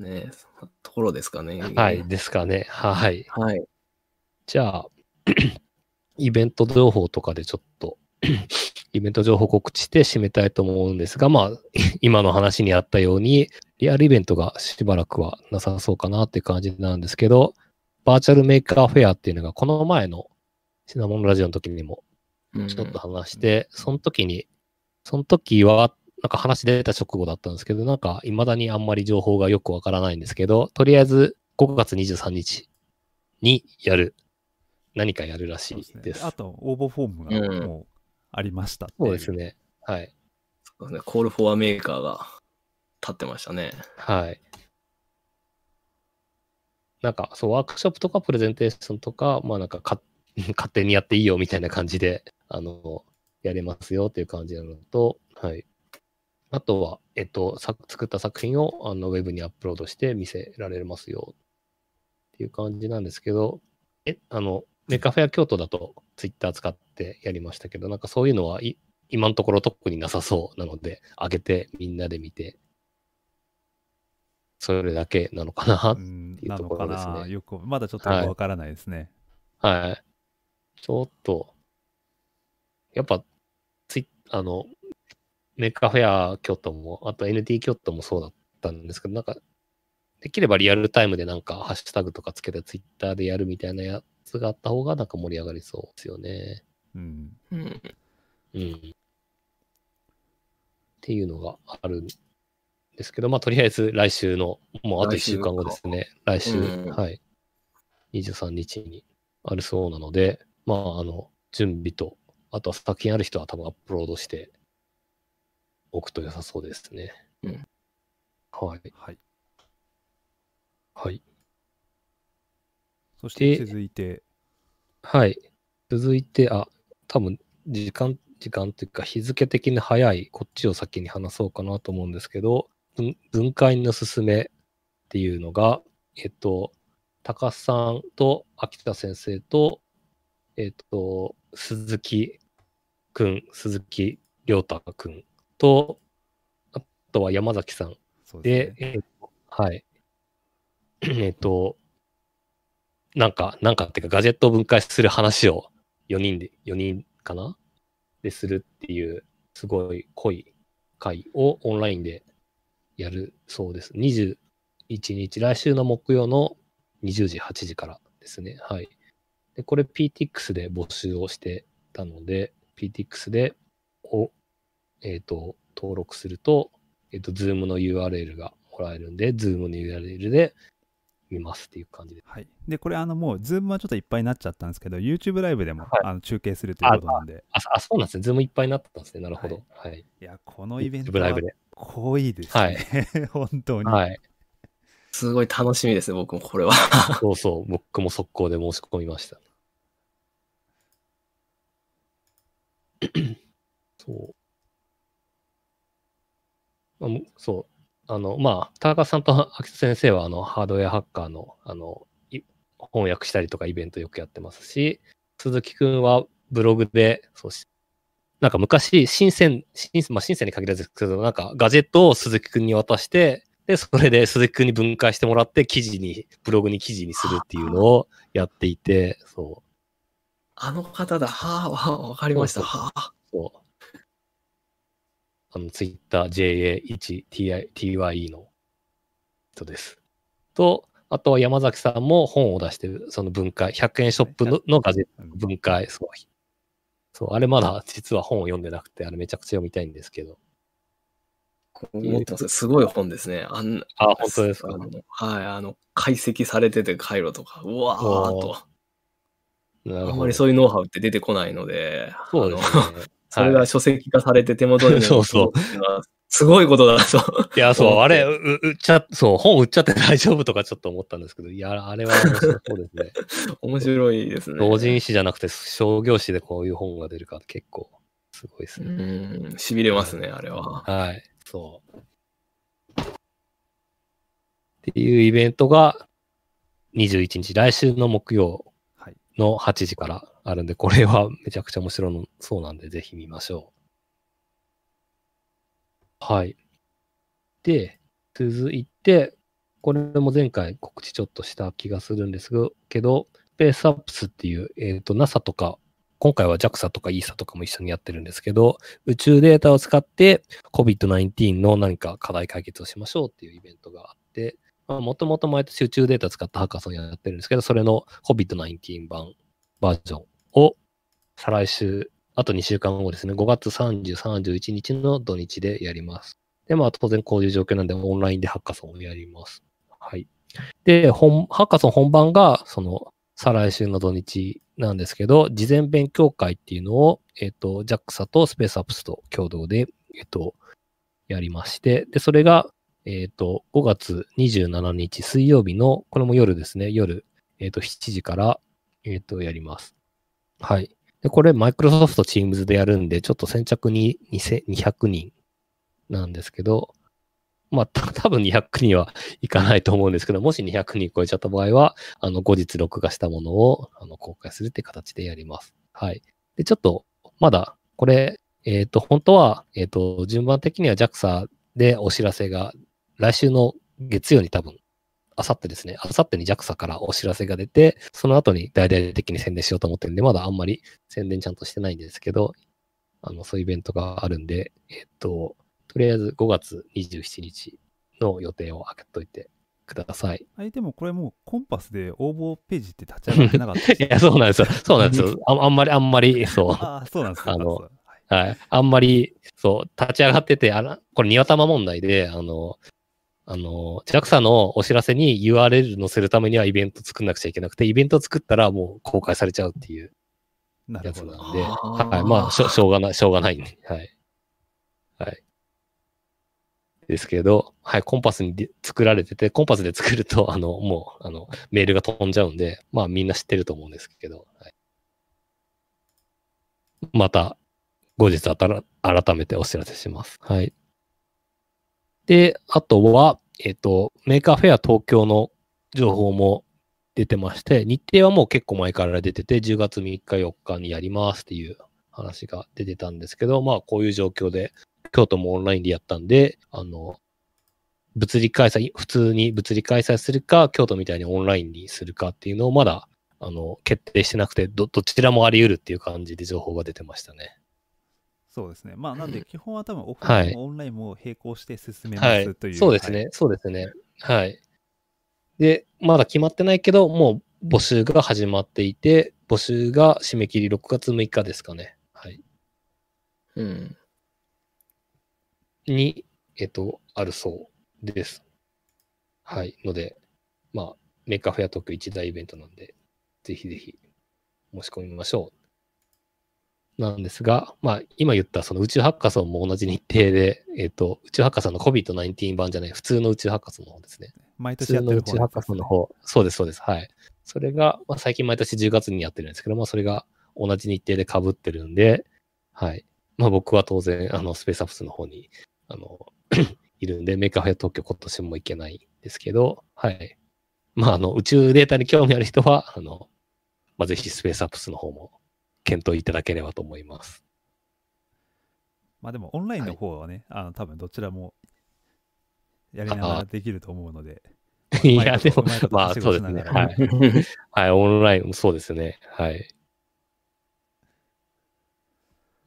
ね、そんなところですかね。はい。。ですかね。はい。はい。じゃあ、イベント情報とかでちょっと、イベント情報告知して締めたいと思うんですが、まあ、今の話にあったように、リアルイベントがしばらくはなさそうかなって感じなんですけど、 Virtual Maker Faire っていうのが、この前のシナモンラジオの時にもちょっと話して、その時に、その時は、なんか話出た直後だったんですけど、なんか未だにあんまり情報がよくわからないんですけど、とりあえず5月23日にやる、何かやるらしそういです。ね。あと、応募フォームがもうありましたっていそうです。ね。はい。そうですね。コールフォアメーカーが立ってましたね。はい。なんか、そう、ワークショップとかプレゼンテーションとか、まあなんかか、勝手にやっていいよみたいな感じで、あの、やれますよっていう感じなのと、はい。あとは、えっと、さ作った作品をあのウェブにアップロードして見せられますよっていう感じなんですけど、え、あの、メカフェア京都だとツイッター使ってやりましたけど、なんかそういうのはい今のところ特になさそうなので、上げてみんなで見て、それだけなのかなう。ん、ていうところですねな。よく、まだちょっとわからないですね。はい。ちょっと、やっぱ、ツイあの、 Maker Faire 京都も、あと NT 京都もそうだったんですけど、なんか、できればリアルタイムでなんかハッシュタグとかつけてツイッターでやるみたいなやつがあった方がなんか盛り上がりそうですよね。うん。うん。うん。っていうのがあるんですけど、まあとりあえず来週の、もうあと1週間後ですね。来週、うんはい。23日にあるそうなので、まああの、準備と、あとは作品ある人は多分アップロードしておくと良さそうですね。うんはい。はい。はい。そしてで続いて、はい。続いて、あ、多分、時間、時間というか日付的に早い、こっちを先に話そうかなと思うんですけど、分分解のすすめっていうのが、えっと、高須さんと秋田先生と、えっと、鈴木くん、鈴木亮太くんと、あとは山崎さんですね。で、えっと、はい。えっと、なんか、なんかっていうか、ガジェットを分解する話を4人で、4人かな？でするっていう、すごい濃い会をオンラインでやるそうです。21日、来週の木曜の20時、8時からですね。はい。で、これ PTX で募集をしてたので、PTX で、お、えっ、と、登録すると、えっ、と、Zoom の URL がもらえるんで、Zoom の URL で見ますっていう感じで。はい。で、これ、あの、もう、ズームはちょっといっぱいになっちゃったんですけど、YouTube ライブでも、はいあの中継するということなんで、あ、あそうなんですね。Zoom いっぱいになったんですね。なるほど。はい。いや、このイベント YouTube ライはブで。濃いですね。本当に。はい。すごい楽しみですね、僕もこれは。そうそう。僕も速攻で申し込みました。そう。あもそう。あの、まあ、田中さんと秋田先生は、あの、ハードウェアハッカーの、あの、翻訳したりとかイベントよくやってますし、鈴木くんはブログで、そうし、なんか昔、深セン、深まあ、深セに限らずですけど、なんかガジェットを鈴木くんに渡して、で、それで鈴木くんに分解してもらって、記事に、ブログに記事にするっていうのをやっていて、そう。あの方だ。はあ、わわかりました。はあ。そう。あの、ツイッター JA1TYE の人です。と、あとは山崎さんも本を出してる、その分解、100円ショップののガジェットうん分解、そう。そう、あれまだ実は本を読んでなくて、あれめちゃくちゃ読みたいんですけど。思ってます。すごい本ですね。あんあ、本当ですか？はい、あの、解析されてて回路とか、うわーっと。あんまりそういうノウハウって出てこないので、そうですね。それが書籍化されて手元にそうそう届くっていうすごいことだと。いや、そう、あれ、う売っちゃ、そう、本売っちゃって大丈夫とかちょっと思ったんですけど、いや、あれは面白そうですね。面白いですね。同人誌じゃなくて商業誌でこういう本が出るか結構すごいですうね。ん、痺れますね、あれは。はい、そう。っていうイベントが21日、来週の木曜はい。の8時からあるんで、これはめちゃくちゃ面白いそうなんで、ぜひ見ましょう。はい。で、続いて、これも前回告知ちょっとした気がするんですけど、スペースアップスっていう、えっ、と、NASA とか、今回は JAXA とか ESA とかも一緒にやってるんですけど、宇宙データを使って COVID-19 の何か課題解決をしましょうっていうイベントがあって、もともと毎年宇宙データ使ったハッカソンやってるんですけど、それの COVID-19 版バージョンを再来週、あと2週間後ですね、5月30、31日の土日でやります。で、まあ当然こういう状況なんでオンラインでハッカソンをやります。はい。で、本、ハッカソン本番が、その、再来週の土日なんですけど、事前勉強会っていうのを、えっ、と、JAXA とスペースアップスと共同で、えっ、と、やりまして、で、それが、えっ、と、5月27日水曜日の、これも夜ですね、夜、えっ、と、7時から、えっ、と、やります。はい。で、これ、マイクロソフト Teams でやるんで、ちょっと先着に200人なんですけど、まあ、た 多分200人は いかないと思うんですけど、もし200人超えちゃった場合は、あの、後日録画したものを、あの、公開するって形でやります。はい。で、ちょっと、まだ、これ、えっ、と、本当は、えっ、と、順番的には JAXA でお知らせが、来週の月曜に多分、あさってですね、あさってに JAXA からお知らせが出て、その後に大々的に宣伝しようと思ってるんで、まだあんまり宣伝ちゃんとしてないんですけど、あの、そういうイベントがあるんで、えっ、と、とりあえず5月27日の予定を開けといてください。あれでもこれもうコンパスで応募ページって立ち上がってなかった いや、そうなんですよ。そうなんですよ。ああんまり、あんまり、そう。ああ、そうなんですか。あのはい。あんまり、そう、立ち上がってて、あら、これ、ニワタマ問題で、あの、あの、JAXA のお知らせに URL 載せるためにはイベント作んなくちゃいけなくて、イベント作ったらもう公開されちゃうっていうやなるほど。つなんで、はい。まあ、しょしょうがない、しょうがないんで、はい。はい。ですけど、はい、コンパスにで作られてて、コンパスで作ると、あの、もう、あの、メールが飛んじゃうんで、まあ、みんな知ってると思うんですけど、はい、また、後日あたら改めてお知らせします。はい。で、あとは、えっ、と、 Maker Faire 東京の情報も出てまして、日程はもう結構前から出てて、10月3日4日にやりますっていう話が出てたんですけど、まあこういう状況で、京都もオンラインでやったんで、あの、物理開催、普通に物理開催するか、京都みたいにオンラインにするかっていうのをまだ、あの、決定してなくて、ど、どちらもあり得るっていう感じで情報が出てましたね。そうですね。まあ、なんで 基本は多分オフはいラインもオンラインも並行して進めはいますという。。そうですね、そうですね。はい。で、まだ決まってないけど、もう募集が始まっていて、募集が締め切り6月6日ですかね。はい。うん。に、えっと、あるそうです。はい。ので、まあ、 Maker Faire 特一大イベントなんで、ぜひぜひ申し込みましょう。なんですが、まあ、今言ったその宇宙ハッカソンも同じ日程で、えっと、宇宙ハッカソンの COVID-19 版じゃない、普通の宇宙ハッカソンの方ですね。毎年やってる普通の宇宙ハッカソンの方、そうです、そうです。はい。それが、まあ、最近毎年10月にやってるんですけど、まあ、それが同じ日程で被ってるんで、はい。まあ、僕は当然、あの、 Space Apps の方に、あの、いるんで、 Maker Faire 東京今年も行けないんですけど、はい。まあ、あの、宇宙データに興味ある人は、あの、まあ、ぜひ Space Apps の方も検討いただければと思います。まあでもオンラインの方はね、あの多分どちらもやりながらできると思うので。いや、でもうまあ、そうですね。はい。はい、オンライン、そうですね。はい。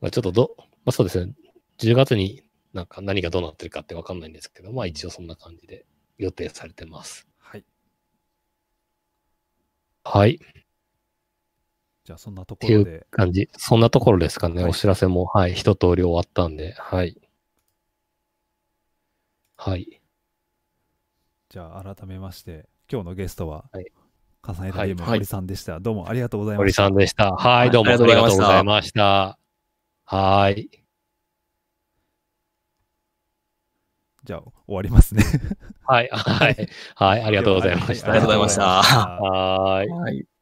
まあ、ちょっとど、まあそうですね。10月になんか何がどうなってるかってわかんないんですけど、まあ一応そんな感じで予定されてます。はい。はい。じゃあそんなとっていうころで、感じ。そんなところですかね。はいお知らせも、はい、一通り終わったんで、はい。はい。じゃあ改めまして、今日のゲストは、はい重ねたゲームはい堀さんでした。どうもありがとうございま堀した。さんでした。は、はいいどうもありががとうございました。はい。じゃあ終わりますね。はい、はい。はい、ありがとうございました。ありがとうございましたはーい。はい。